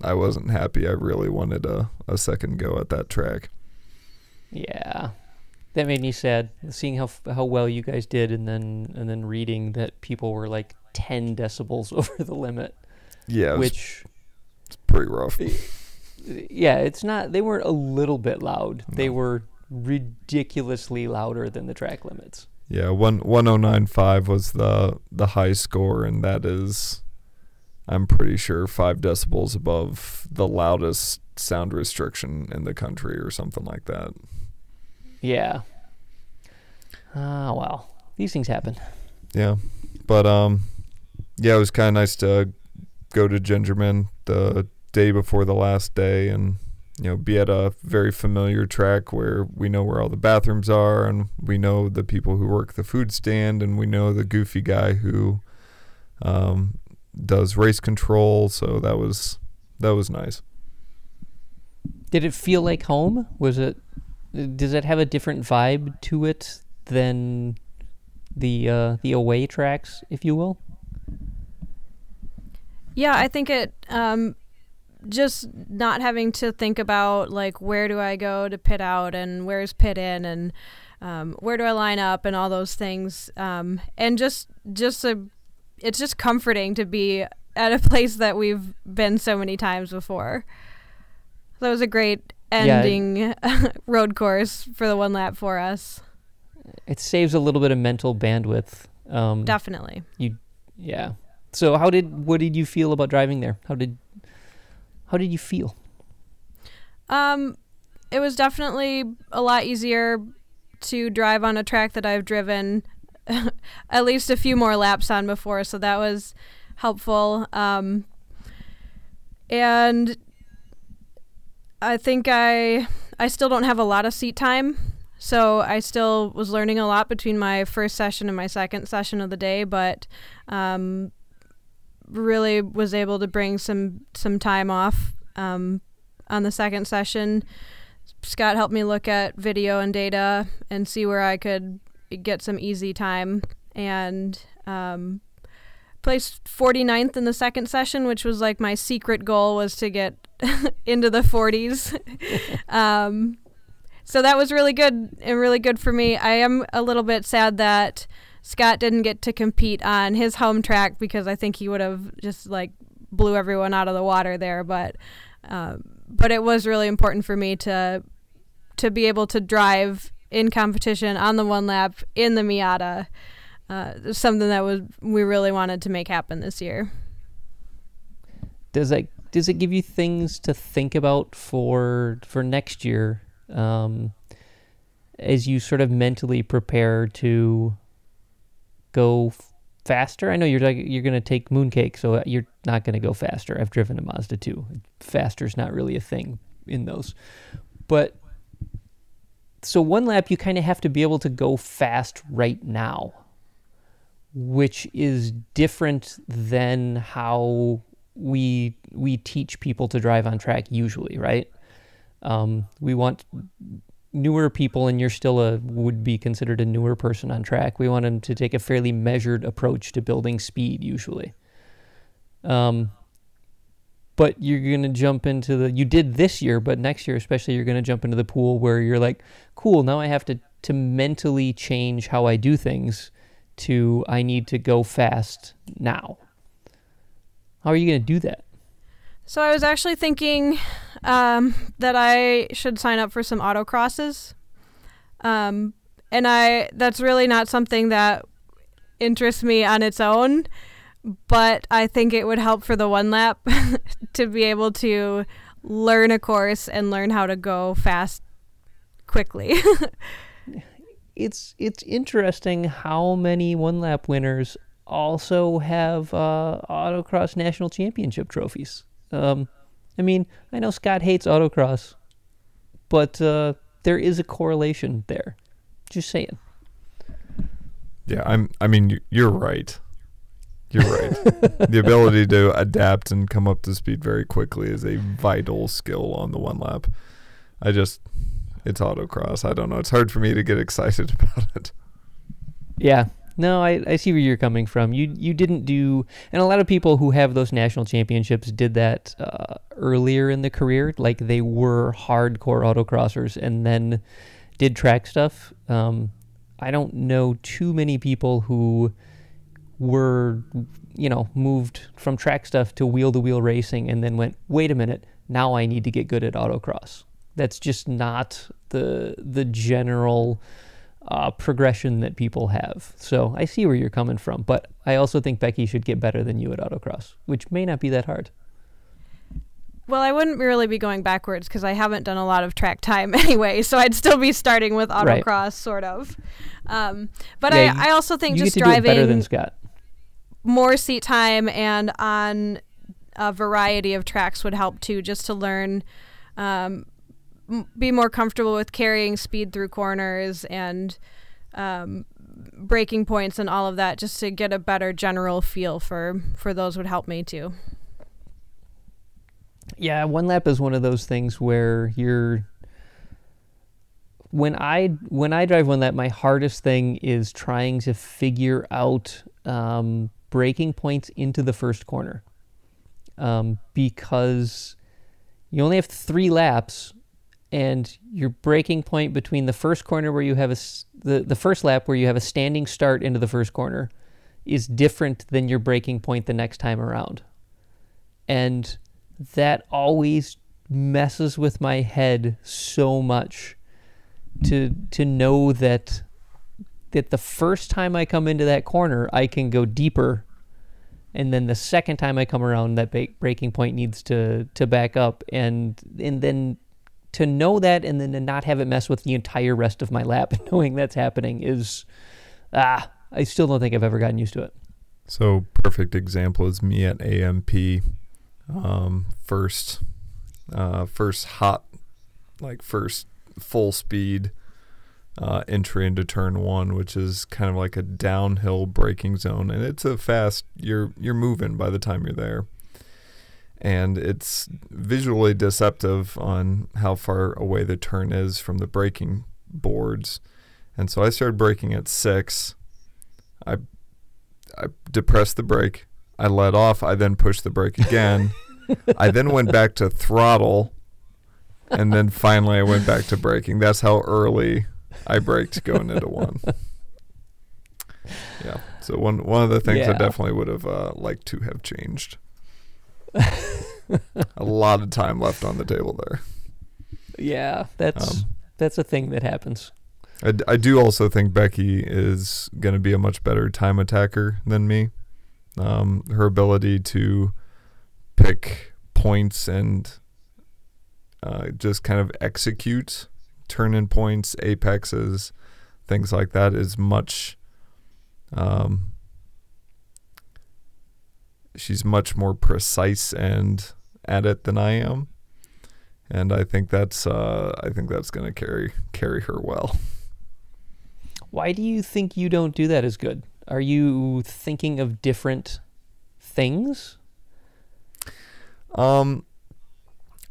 I wasn't happy. I really wanted a, a second go at that track. Yeah, that made me sad. Seeing how how well you guys did, and then and then reading that people were like ten decibels over the limit, Yeah, which which pretty rough. yeah, it's not. They weren't a little bit loud. They were ridiculously louder than the track limits. Yeah, one one oh nine five was the the high score, and that is, I'm pretty sure five decibels above the loudest sound restriction in the country, or something like that. Yeah. Ah, well, these things happen. Yeah, but um, yeah, it was kind of nice to go to Gingerman the day before the last day, and you know, be at a very familiar track where we know where all the bathrooms are, and we know the people who work the food stand, and we know the goofy guy who um, does race control. So that was that was nice. Did it feel like home? Was it? Does it have a different vibe to it than the uh, the away tracks, if you will? Yeah, I think it um just not having to think about like where do I go to pit out and where's pit in and um, where do I line up and all those things um, and just just a it's just comforting to be at a place that we've been so many times before. That was a great Yeah. ending road course for the one lap for us. It saves a little bit of mental bandwidth. Um, Definitely. You, yeah. So how did what did you feel about driving there? How did how did you feel? Um, it was definitely a lot easier to drive on a track that I've driven at least a few more laps on before, so that was helpful. Um, and I think I I still don't have a lot of seat time, so I still was learning a lot between my first session and my second session of the day, but um, really was able to bring some some time off um, on the second session. Scott helped me look at video and data and see where I could get some easy time and um, placed 49th in the second session, which was like my secret goal was to get into the 40s. um, so that was really good and really good for me. I am a little bit sad that Scott didn't get to compete on his home track because I think he would have just like blew everyone out of the water there. But um, but it was really important for me to to be able to drive in competition on the one lap in the Miata. Uh, something that was we really wanted to make happen this year. Does that does it give you things to think about for for next year um, as you sort of mentally prepare to go f- faster? I know you're like, you're going to take Mooncake, so you're not going to go faster. I've driven a Mazda 2. Faster's not really a thing in those. But so one lap you kind of have to be able to go fast right now, which is different than how we we teach people to drive on track usually, right? Um, we want newer people, and you're still a would be considered a newer person on track. We want them to take a fairly measured approach to building speed usually. Um, but you're gonna jump into the you did this year, but next year especially you're gonna jump into the pool where you're like, cool, now I have to to mentally change how I do things to I need to go fast now. How are you gonna do that? So I was actually thinking um, that I should sign up for some autocrosses. Um, and I that's really not something that interests me on its own, but I think it would help for the one lap to be able to learn a course and learn how to go fast quickly. it's it's interesting how many one lap winners also have uh, autocross national championship trophies. Um, I mean, I know Scott hates autocross, but uh, there is a correlation there. Just saying. Yeah, I'm. I mean, you're right. You're right. the ability to adapt and come up to speed very quickly is a vital skill on the one lap. I just, it's autocross. I don't know. It's hard for me to get excited about it. Yeah. No, I, I see where you're coming from. You you didn't do, and a lot of people who have those national championships did that uh, earlier in the career. Like they were hardcore autocrossers and then did track stuff. Um, I don't know too many people who were, you know, moved from track stuff to wheel to wheel racing and then went, wait a minute, now I need to get good at autocross. That's just not the the general uh, progression that people have. So I see where you're coming from, but I also think Becky should get better than you at autocross, which may not be that hard. Well, I wouldn't really be going backwards because I haven't done a lot of track time anyway, so I'd still be starting with autocross, right. sort of. Um, but yeah, I, I also think just driving better than Scott. more seat time and on a variety of tracks would help too, just to learn, um, be more comfortable with carrying speed through corners and um, braking points and all of that, just to get a better general feel for for those would help me too. Yeah, one lap is one of those things where you're when I when I drive one lap, my hardest thing is trying to figure out um, braking points into the first corner, um, because you only have three laps, and your braking point between the first corner where you have a the the first lap where you have a standing start into the first corner is different than your braking point the next time around, and that always messes with my head so much to to know that that the first time I come into that corner I can go deeper and then the second time I come around that braking point needs to to back up and and then to know that and then to not have it mess with the entire rest of my lap knowing that's happening is ah I still don't think I've ever gotten used to it. So perfect example is me at AMP um, first uh, first hot like first full speed uh, entry into turn one, which is kind of like a downhill braking zone, and it's a fast. You're you're moving by the time you're there, and it's visually deceptive on how far away the turn is from the braking boards. And so I started braking at six. I I depressed the brake. I let off. I then pushed the brake again. I then went back to throttle, and then finally I went back to braking. That's how early I braked going into one. Yeah. So one one of the things yeah. I definitely would have uh, liked to have changed. A lot of time left on the table there. Yeah, that's um, that's a thing that happens. I, I do also think Becky is going to be a much better time attacker than me. Um, her ability to pick points and uh, just kind of execute turn in points, apexes, things like that is much. Um, she's much more precise and at it than I am, and I think that's uh, I think that's going to carry carry her well. Why do you think you don't do that as good? Are you thinking of different things? Um,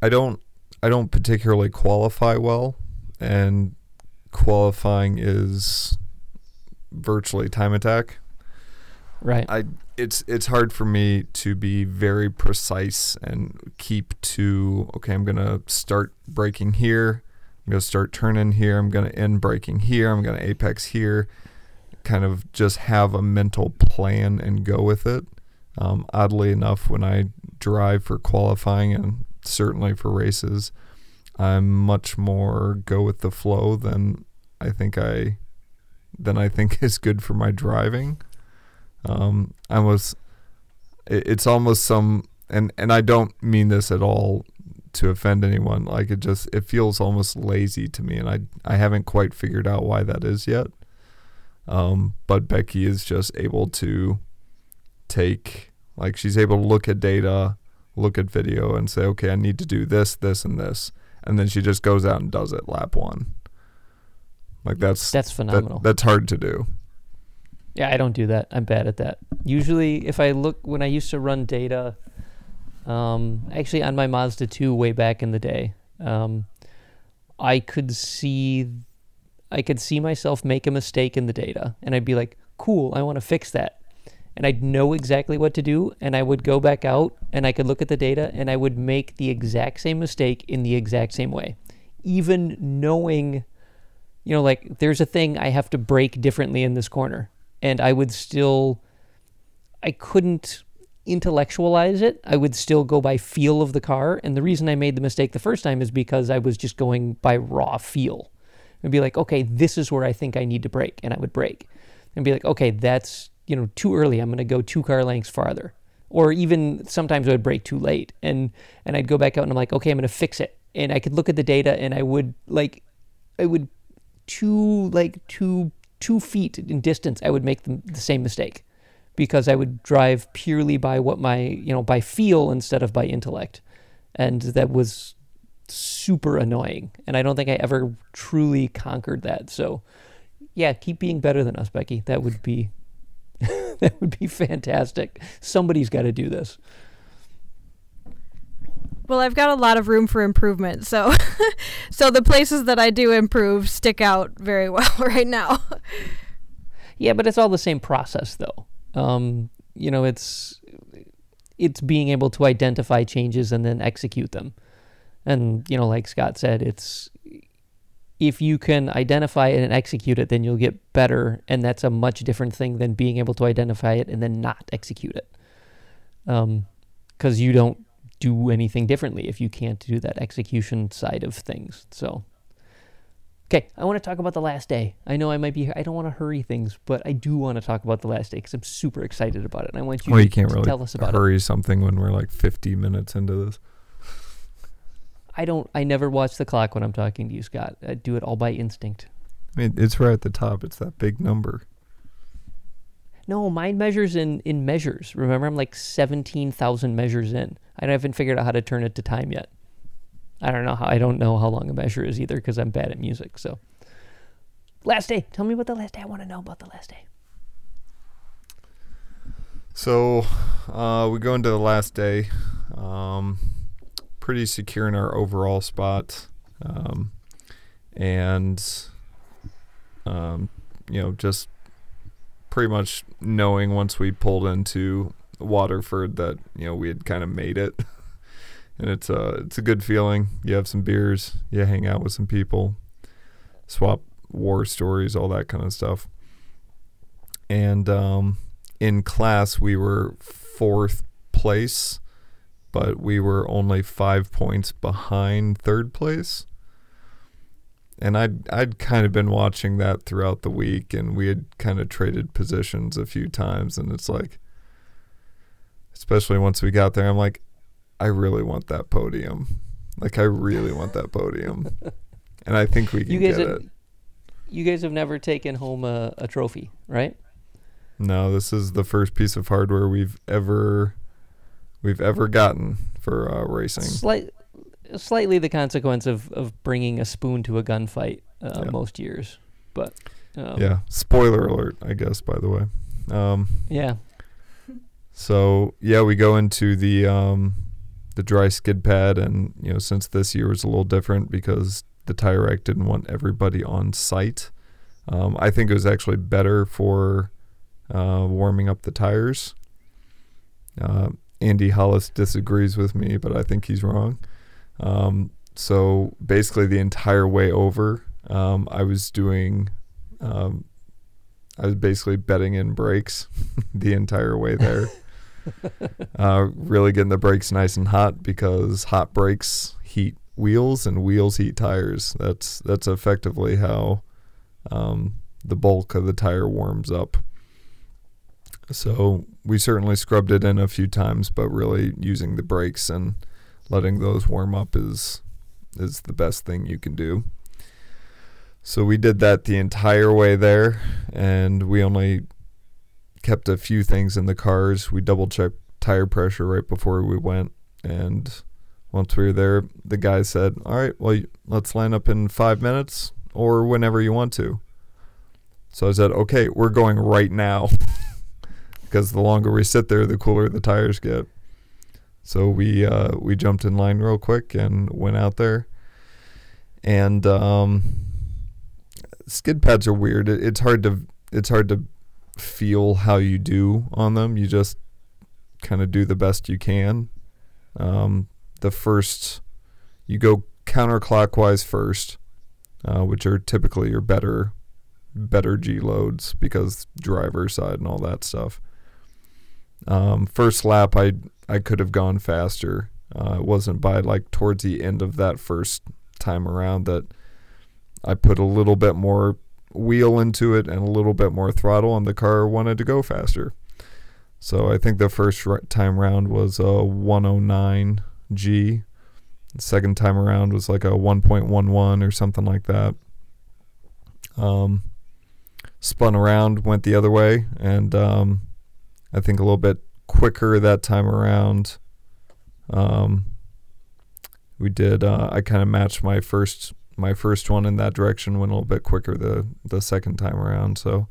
I don't I don't particularly qualify well, and qualifying is virtually time attack. Right. I it's it's hard for me to be very precise and keep to okay, I'm gonna start braking here, I'm gonna start turning here, I'm gonna end braking here, I'm gonna apex here. Kind of just have a mental plan and go with it. Um, oddly enough, when I drive for qualifying and certainly for races, I'm much more go with the flow than I think I than I think is good for my driving. Um, I was, it, it's almost some, and and I don't mean this at all to offend anyone. Like it just it feels almost lazy to me, and I I haven't quite figured out why that is yet. Um, but Becky is just able to take like she's able to look at data, look at video, and say, okay, I need to do this, this, and this, and then she just goes out and does it lap one. Like that's That's that, phenomenal. that's hard to do. Yeah, I don't do that. I'm bad at that. Usually, if I look when I used to run data, um, actually on my Mazda 2 way back in the day, um, I could see, I could see myself make a mistake in the data, and I'd be like, "Cool, I want to fix that," and I'd know exactly what to do, and I would go back out, and I could look at the data, and I would make the exact same mistake in the exact same way, even knowing you know, like there's a thing I have to brake differently in this corner. And I would still, I couldn't intellectualize it. I would still go by feel of the car. And the reason I made the mistake the first time is because I was just going by raw feel. I'd be like, okay, this is where I think I need to brake. And I would brake and be like, okay, that's, you know, too early. I'm going to go two car lengths farther. Or even sometimes I would brake too late. And, and I'd go back out and I'm like, okay, I'm going to fix it. And I could look at the data and I would like, I would two like two two feet in distance i would make the, the same mistake. Because i would drive purely by what my you know by feel instead of by intellect. And that was super annoying. And i don't think i ever truly conquered that. So yeah keep being better than us becky. That would be that would be fantastic. Somebody's got to do this Well, I've got a lot of room for improvement, so so the places that I do improve stick out very well right now. Yeah, but it's all the same process, though. Um, you know, it's it's being able to identify changes and then execute them. And you know, like Scott said, it's if you can identify it and execute it, then you'll get better, and that's a much different thing than being able to identify it and then not execute it. Um, because you don't do anything differently if you can't do that execution side of things. So. Okay, I want to talk about the last day. I know I might be. I don't want to hurry things, but I do want to talk about the last day because I'm super excited about it, and I want you well, to, you can't to really tell us about it. hurry something when we're like 50 minutes into this. I don't. I never watch the clock when I'm talking to you, Scott. I do it all by instinct. I mean, it's right at the top. It's that big number. No, mine measures in in measures. Remember, I'm like seventeen thousand measures in. I haven't figured out how to turn it to time yet. I don't know how. I don't know how long a measure is either because I'm bad at music. So, last day. Tell me about the last day. I want to know about the last day. So uh, we go into the last day. Um, pretty secure in our overall spot. Um, and, um, you know, just pretty much knowing once we pulled into Waterford that, you know, we had kind of made it. and it's a, it's a good feeling. You have some beers, you hang out with some people, swap war stories, all that kind of stuff. And, um, in class we were fourth place, but we were only five points behind third place. And I'd I'd kind of been watching that throughout the week, and we had kind of traded positions a few times, and it's like, especially once we got there, I'm like, I really want that podium, like I really want that podium, and I think we can You guys get have, it. you guys have never taken home a, a trophy, right? No, this is the first piece of hardware we've ever we've ever gotten for uh, racing. Slight, slightly the consequence of, of bringing a spoon to a gunfight uh, Yeah. most years, but um, yeah, spoiler alert, I guess. By the way, um, yeah. so yeah, we go into the um, the dry skid pad, and you know, since this year was a little different because the tire rack didn't want everybody on site, um, I think it was actually better for uh, warming up the tires. Uh, Andy Hollis disagrees with me, but I think he's wrong. Um, so basically, the entire way over, um, I was doing, um, I was basically bedding in brakes the entire way there. uh, really getting the brakes nice and hot because hot brakes heat wheels and wheels heat tires. That's that's effectively how um, the bulk of the tire warms up. So we certainly scrubbed it in a few times, but really using the brakes and letting those warm up is is the best thing you can do. So we did that the entire way there, and we only kept a few things in the cars. We double checked tire pressure right before we went, and once we were there, the guy said, "All right, well, let's line up in five minutes or whenever you want to." So I said, "Okay, we're going right now," because the longer we sit there, the cooler the tires get. So we uh, we jumped in line real quick and went out there. And um, skid pads are weird. It, it's hard to it's hard to feel how you do on them. You just kind of do the best you can. Um, the first you go counterclockwise first, uh, which are typically your better better G loads because driver side and all that stuff. Um, first lap, I I could have gone faster. Uh, it wasn't by like towards the end of that first time around that I put a little bit more wheel into it and a little bit more throttle, and the car wanted to go faster. So I think the first time round was a 109 G. The second time around was like a 1.11 or something like that. Um, spun around, went the other way, and um, I think a little bit quicker that time around. Um, we did. Uh, I kind of matched my first my first one in that direction. Went a little bit quicker the the second time around. So,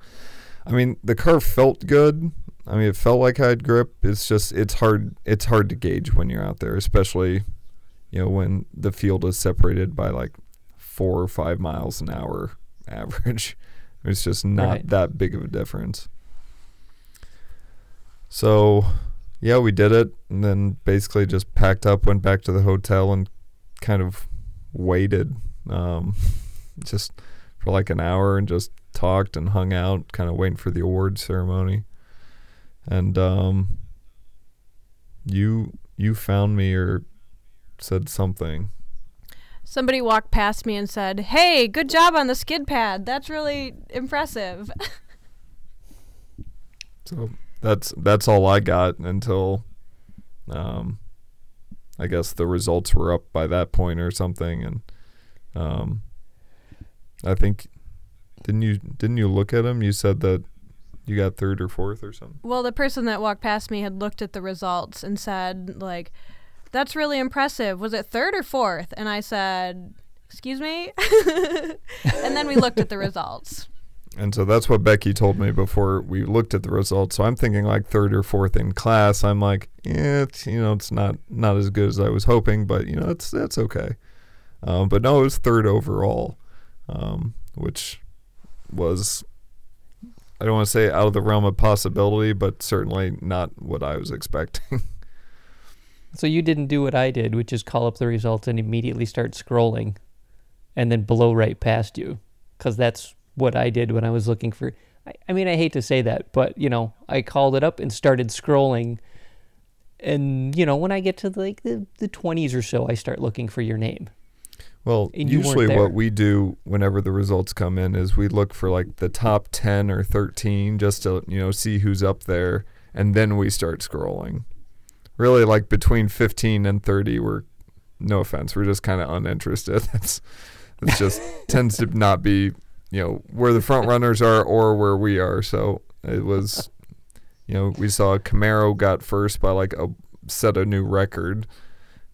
I mean, the car felt good. I mean, it felt like I had grip. It's just it's hard it's hard to gauge when you're out there, especially you know when the field is separated by like four or five miles an hour average. It's just not right. that big of a difference. So, yeah, we did it, and then basically just packed up, went back to the hotel, and kind of waited, um, just for like an hour, and just talked and hung out, kind of waiting for the award ceremony. And um, you you found me or said something. Somebody walked past me and said, "Hey, good job on the skid pad. That's really impressive." so that's that's all I got until um I guess the results were up by that point or something and um I think didn't you didn't you look at them? You said that you got third or fourth or something. Well, the person that walked past me had looked at the results and said like that's really impressive. Was it third or fourth? And I said, "Excuse me?" and then we looked at the results. And so that's what Becky told me before we looked at the results. So I'm thinking like third or fourth in class. I'm like, yeah, it's, you know, it's not not as good as I was hoping, but you know, it's that's okay. Um, but no, it was third overall, um, which was I don't want to say out of the realm of possibility, but certainly not what I was expecting. so you didn't do what I did, which is call up the results and immediately start scrolling, and then blow right past you, because that's what I did when I was looking for. I, I mean, I hate to say that, but you know, I called it up and started scrolling. And you know, when I get to like the the twenties or so, I start looking for your name. Well, usually what we do whenever the results come in is we look for like the top 10 or 13 just to, you know, see who's up there and then we start scrolling. Really like between 15 and 30 we're no offense, we're just kind of uninterested. It's it just tends to not be you know where the front runners are or where we are. So it was, you know, we saw Camaro got first by like a set a new record,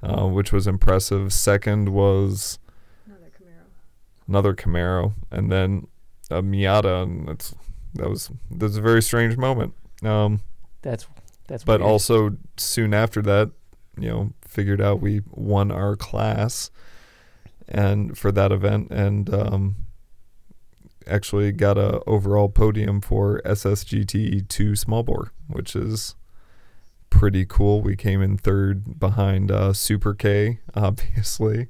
uh, which was impressive. Second was another Camaro, another Camaro, and then a Miata, and that's that was that's a very strange moment. Um, that's that's. But weird. also soon after that, you know, figured out we won our class, and for that event, and um, actually got a overall podium for SSGT 2 small bore, which is pretty cool. We came in third behind uh, Super K, obviously,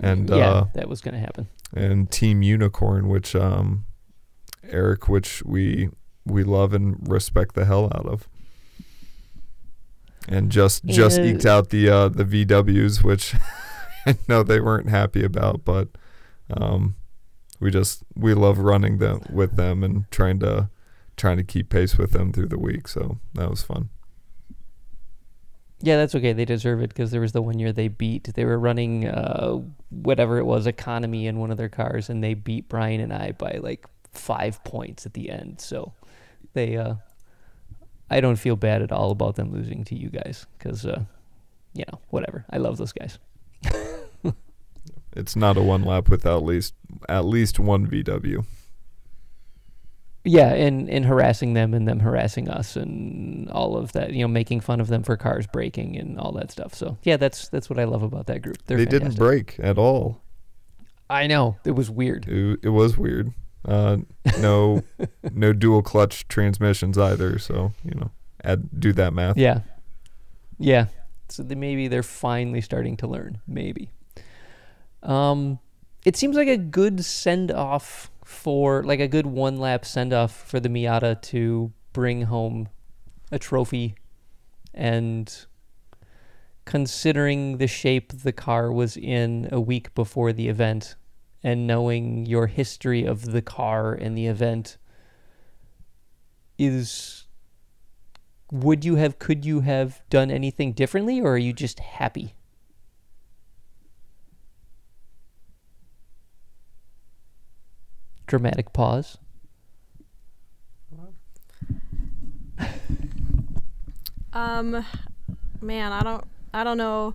and yeah, uh, that was going to happen. And Team Unicorn, which um, Eric, which we we love and respect the hell out of, and just just eked out the uh, the VWs, which I know they weren't happy about, but. Um, we just we love running them with them and trying to trying to keep pace with them through the week. So that was fun. Yeah, that's okay. They deserve it because there was the one year they beat. They were running uh, whatever it was, economy in one of their cars, and they beat Brian and I by like five points at the end. So they, uh, I don't feel bad at all about them losing to you guys because, uh, you know, whatever. I love those guys. It's not a one lap without at least at least one VW. Yeah, and and harassing them and them harassing us and all of that, you know, making fun of them for cars breaking and all that stuff. So yeah, that's that's what I love about that group. They're they didn't break at all. I know it was weird. It, it was weird. Uh, no, no dual clutch transmissions either. So you know, add do that math. Yeah, yeah. So they, maybe they're finally starting to learn. Maybe. Um, it seems like a good send off for like a good one lap send off for the Miata to bring home a trophy, and considering the shape the car was in a week before the event, and knowing your history of the car and the event is would you have could you have done anything differently or are you just happy dramatic pause Um, man, I don't, I don't know.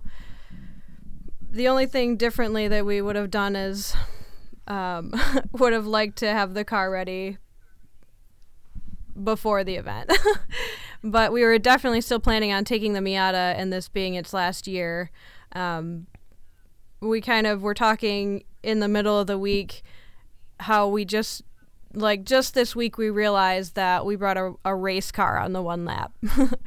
The only thing differently that we would have done is, um, would have liked to have the car ready before the event. but we were definitely still planning on taking the Miata and this being its last year. Um, we kind of were talking in the middle of the week how we just like just this week we realized that we brought a, a race car on the one lap.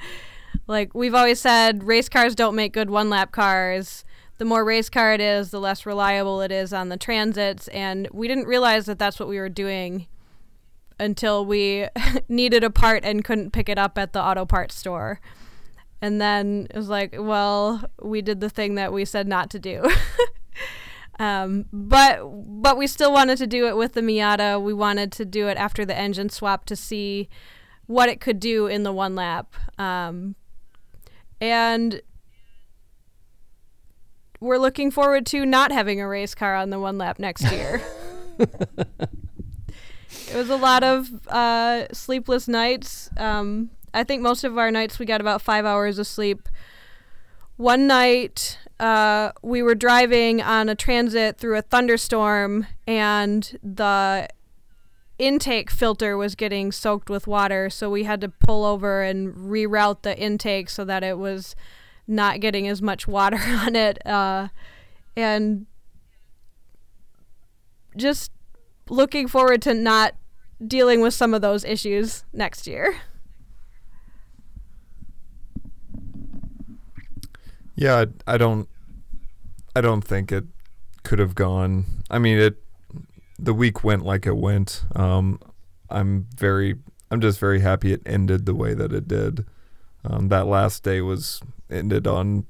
like we've always said, race cars don't make good one lap cars. The more race car it is, the less reliable it is on the transits. And we didn't realize that that's what we were doing until we needed a part and couldn't pick it up at the auto parts store. And then it was like, well, we did the thing that we said not to do. um, but but we still wanted to do it with the Miata. We wanted to do it after the engine swap to see what it could do in the one lap. Um, and we're looking forward to not having a race car on the one lap next year. it was a lot of uh, sleepless nights. Um, I think most of our nights we got about five hours of sleep. One night uh, we were driving on a transit through a thunderstorm, and the intake filter was getting soaked with water, so we had to pull over and reroute the intake so that it was not getting as much water on it. Uh, and just looking forward to not dealing with some of those issues next year. Yeah, I, I don't. I don't think it could have gone. I mean, it. The week went like it went. Um, I'm very. I'm just very happy it ended the way that it did. Um, that last day was ended on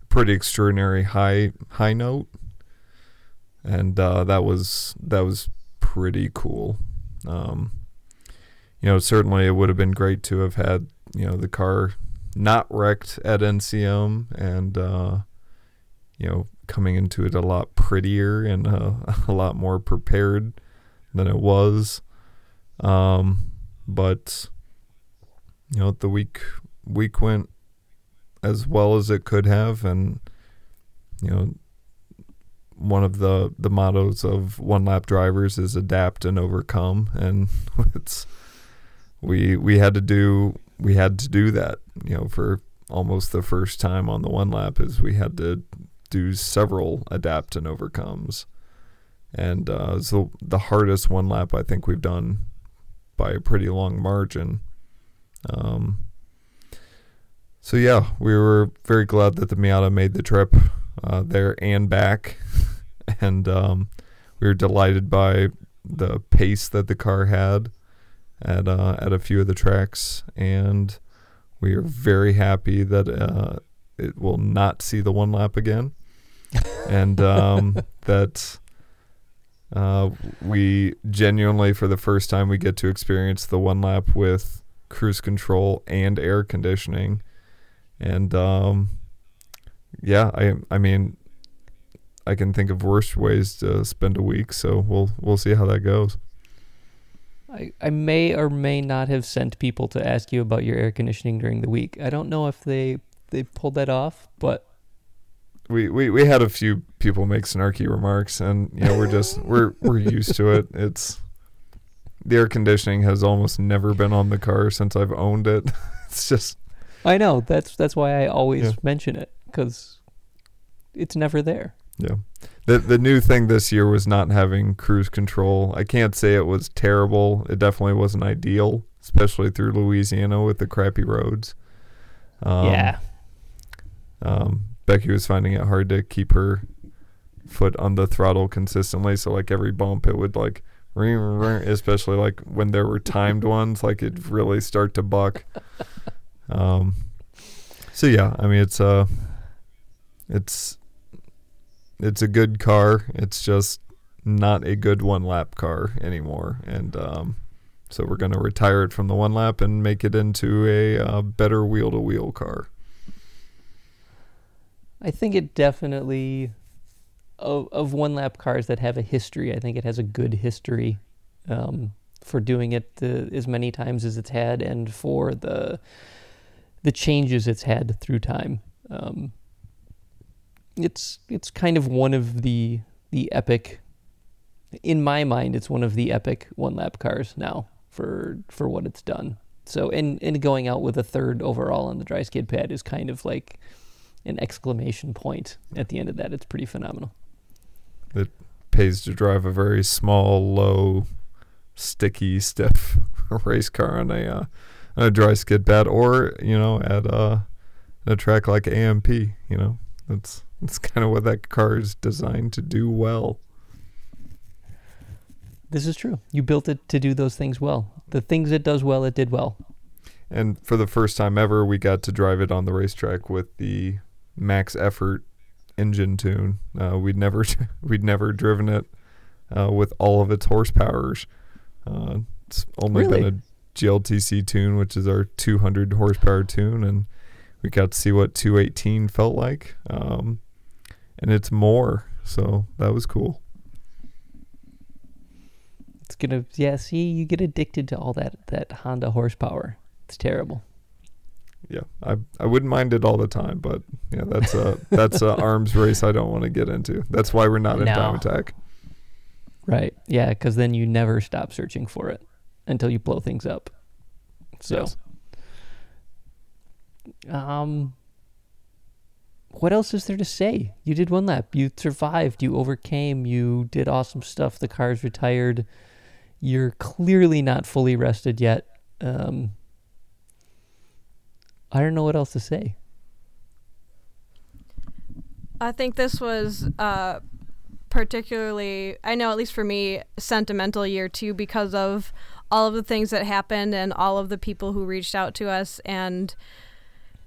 a pretty extraordinary high high note, and uh, that was that was pretty cool. Um, you know, certainly it would have been great to have had you know the car not wrecked at NCM and uh, you know coming into it a lot prettier and uh, a lot more prepared than it was. Um, but you know the week week went as well as it could have, and you know one of the the mottos of one lap drivers is adapt and overcome, and it's we we had to do we had to do that you know for almost the first time on the one lap is we had to do several adapt and overcomes. And uh, so the hardest one lap I think we've done by a pretty long margin. Um, so yeah, we were very glad that the Miata made the trip uh, there and back, and um, we were delighted by the pace that the car had at uh, at a few of the tracks, and we are very happy that uh, it will not see the one lap again, and um, that Uh, we genuinely, for the first time, we get to experience the one lap with cruise control and air conditioning, and um, yeah, I I mean, I can think of worse ways to spend a week. So we'll we'll see how that goes. I, I may or may not have sent people to ask you about your air conditioning during the week. I don't know if they they pulled that off, but we, we, we had a few people make snarky remarks, and you know we're just we're we're used to it. It's the air conditioning has almost never been on the car since I've owned it. it's just I know that's that's why I always Yeah. mention it because it's never there. Yeah. The the new thing this year was not having cruise control. I can't say it was terrible. It definitely wasn't ideal, especially through Louisiana with the crappy roads. Um, yeah, Um, Becky was finding it hard to keep her foot on the throttle consistently. So like every bump, it would like, especially like when there were timed ones, like it'd really start to buck. Um, so yeah, I mean it's uh, it's it's a good car. It's just not a good one lap car anymore, and um, so we're gonna retire it from the one lap and make it into a uh, better wheel to wheel car. I think it definitely of of one lap cars that have a history. I think it has a good history um, for doing it the, as many times as it's had, and for the the changes it's had through time. Um, it's it's kind of one of the the epic. In my mind, it's one of the epic one lap cars now for for what it's done. So, and and going out with a third overall on the dry skid pad is kind of like an exclamation point at the end of that. It's pretty phenomenal. It pays to drive a very small, low, sticky, stiff race car on a uh, on a dry skid pad, or you know, at a, a track like AMP. You know, that's that's kind of what that car is designed to do well. This is true. You built it to do those things well. The things it does well, it did well. And for the first time ever, we got to drive it on the racetrack with the max effort engine tune. Uh, we'd never we'd never driven it uh, with all of its horsepowers. Uh, it's only Really? been a GLTC tune, which is our 200 horsepower tune, and we got to see what 218 felt like. Um, and it's more, so that was cool. It's gonna yeah, see, you get addicted to all that that Honda horsepower. It's terrible. Yeah, I I wouldn't mind it all the time, but yeah, that's a that's a arms race I don't want to get into. That's why we're not in No. time attack. Right. Yeah, because then you never stop searching for it until you blow things up. So Yes. um what else is there to say? You did one lap. You survived. You overcame. You did awesome stuff. The car's retired. You're clearly not fully rested yet. Um, I don't know what else to say. I think this was uh, particularly, I know at least for me, sentimental year too because of all of the things that happened and all of the people who reached out to us and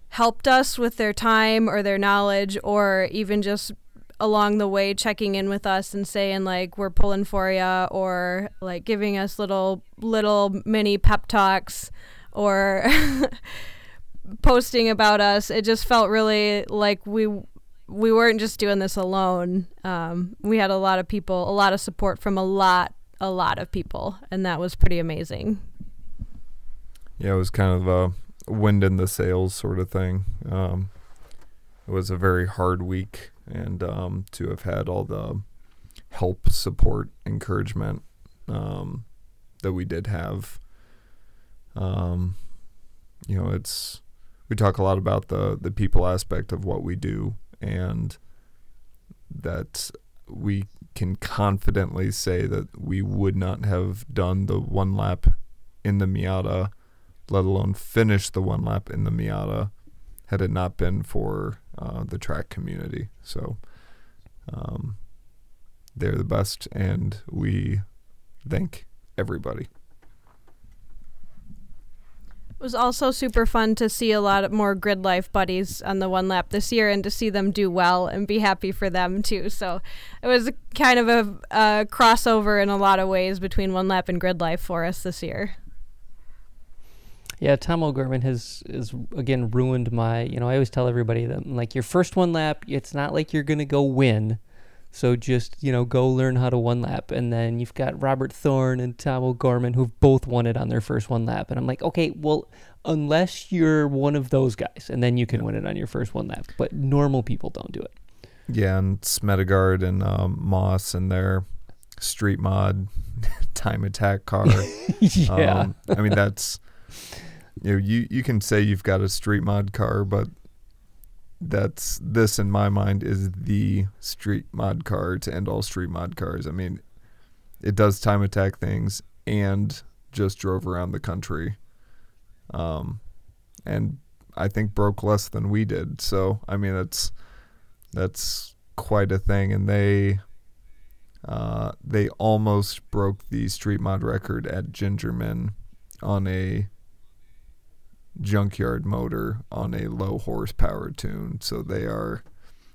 helped us with their time or their knowledge or even just along the way checking in with us and saying like we're pulling for you or like giving us little little mini pep talks or posting about us. It just felt really like we we weren't just doing this alone. Um, we had a lot of people a lot of support from a lot a lot of people and that was pretty amazing. Yeah, it was kind of a wind in the sails sort of thing. Um, it was a very hard week, and um, to have had all the help, support, encouragement um, that we did have. Um, you know, it's we talk a lot about the the people aspect of what we do, and that we can confidently say that we would not have done the one lap in the Miata let alone finish the one lap in the Miata had it not been for uh, the track community. So um, they're the best, and we thank everybody. It was also super fun to see a lot more grid life buddies on the one lap this year and to see them do well and be happy for them too. So it was kind of a, a crossover in a lot of ways between one lap and grid life for us this year. Yeah, Tom O'Gorman has is again ruined my. You know, I always tell everybody that like your first one lap, it's not like you're gonna go win. So just you know, go learn how to one lap, and then you've got Robert Thorne and Tom O'Gorman who've both won it on their first one lap, and I'm like, okay, well, unless you're one of those guys, and then you can win it on your first one lap. But normal people don't do it. Yeah, and Smedegard and um, Moss and their street mod time attack car. yeah, Um, I mean that's you know you you can say you've got a street mod car, but that's this in my mind is the street mod car to end all street mod cars. I mean, it does time attack things and just drove around the country, um, and I think broke less than we did. So I mean that's that's quite a thing, and they. Uh, they almost broke the street mod record at Gingerman on a junkyard motor on a low horsepower tune. So they are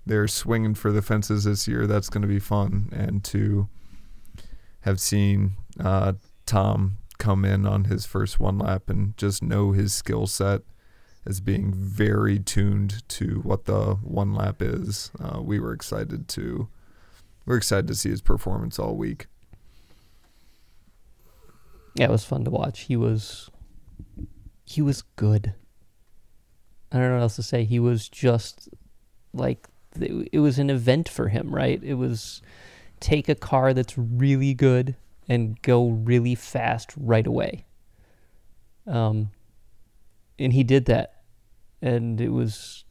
they're swinging for the fences this year. That's going to be fun, and to have seen uh, Tom come in on his first one lap and just know his skill set as being very tuned to what the one lap is. Uh, we were excited to we're excited to see his performance all week. yeah, it was fun to watch. He was he was good. I don't know what else to say. He was just like it was an event for him, right? It was take a car that's really good and go really fast right away. Um, and he did that, and it was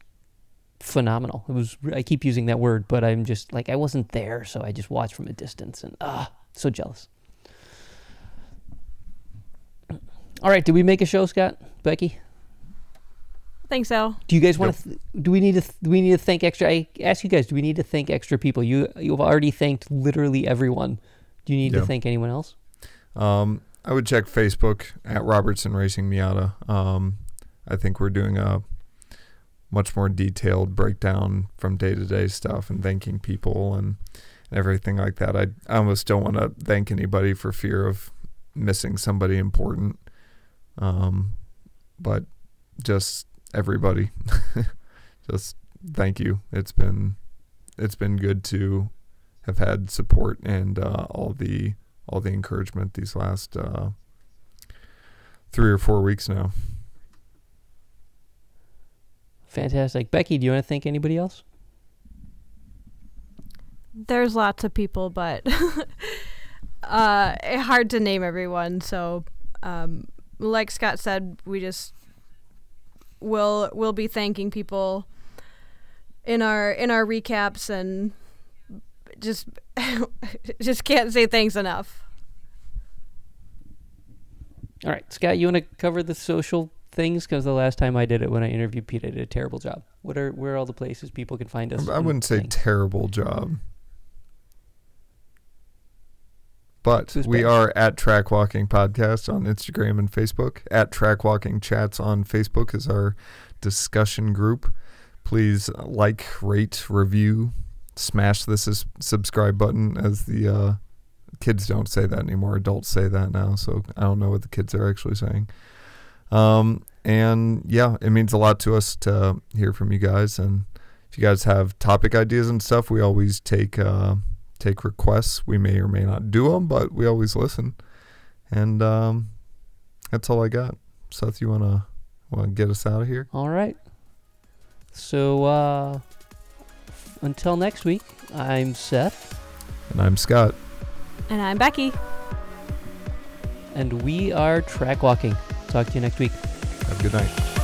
phenomenal. It was. I keep using that word, but I'm just like I wasn't there, so I just watched from a distance, and ah, so jealous. All right, did we make a show, Scott, Becky? Thanks, so. Do you guys want to? Th- do we need to? Th- do we need to thank extra? I ask you guys. Do we need to thank extra people? You you've already thanked literally everyone. Do you need Yeah. to thank anyone else? Um, I would check Facebook at Robertson Racing Miata. Um, I think we're doing a much more detailed breakdown from day to day stuff and thanking people and everything like that. I, I almost don't want to thank anybody for fear of missing somebody important. Um, but just everybody, just thank you. It's been it's been good to have had support and uh, all the all the encouragement these last uh, three or four weeks now. Fantastic, Becky. Do you want to thank anybody else? There's lots of people, but uh, hard to name everyone. So, um, like Scott said, we just will will be thanking people in our in our recaps and just just can't say thanks enough. All right, Scott. You want to cover the social things because the last time I did it when I interviewed Pete, I did a terrible job. What are where are all the places people can find us? I wouldn't say thank? terrible job. But Who's we are at Track Walking Podcast on Instagram and Facebook. At Track Walking Chats on Facebook is our discussion group. Please like, rate, review, smash the sus- subscribe button as the uh, kids don't say that anymore. Adults say that now, so I don't know what the kids are actually saying. Um, and yeah, it means a lot to us to hear from you guys. And if you guys have topic ideas and stuff, we always take uh, take requests. We may or may not do them, but we always listen. And um, that's all I got. Seth, you wanna wanna get us out of here? All right. So uh, until next week, I'm Seth, And I'm Scott. And I'm Becky. and we are track walking. Talk to you next week. Have a good night.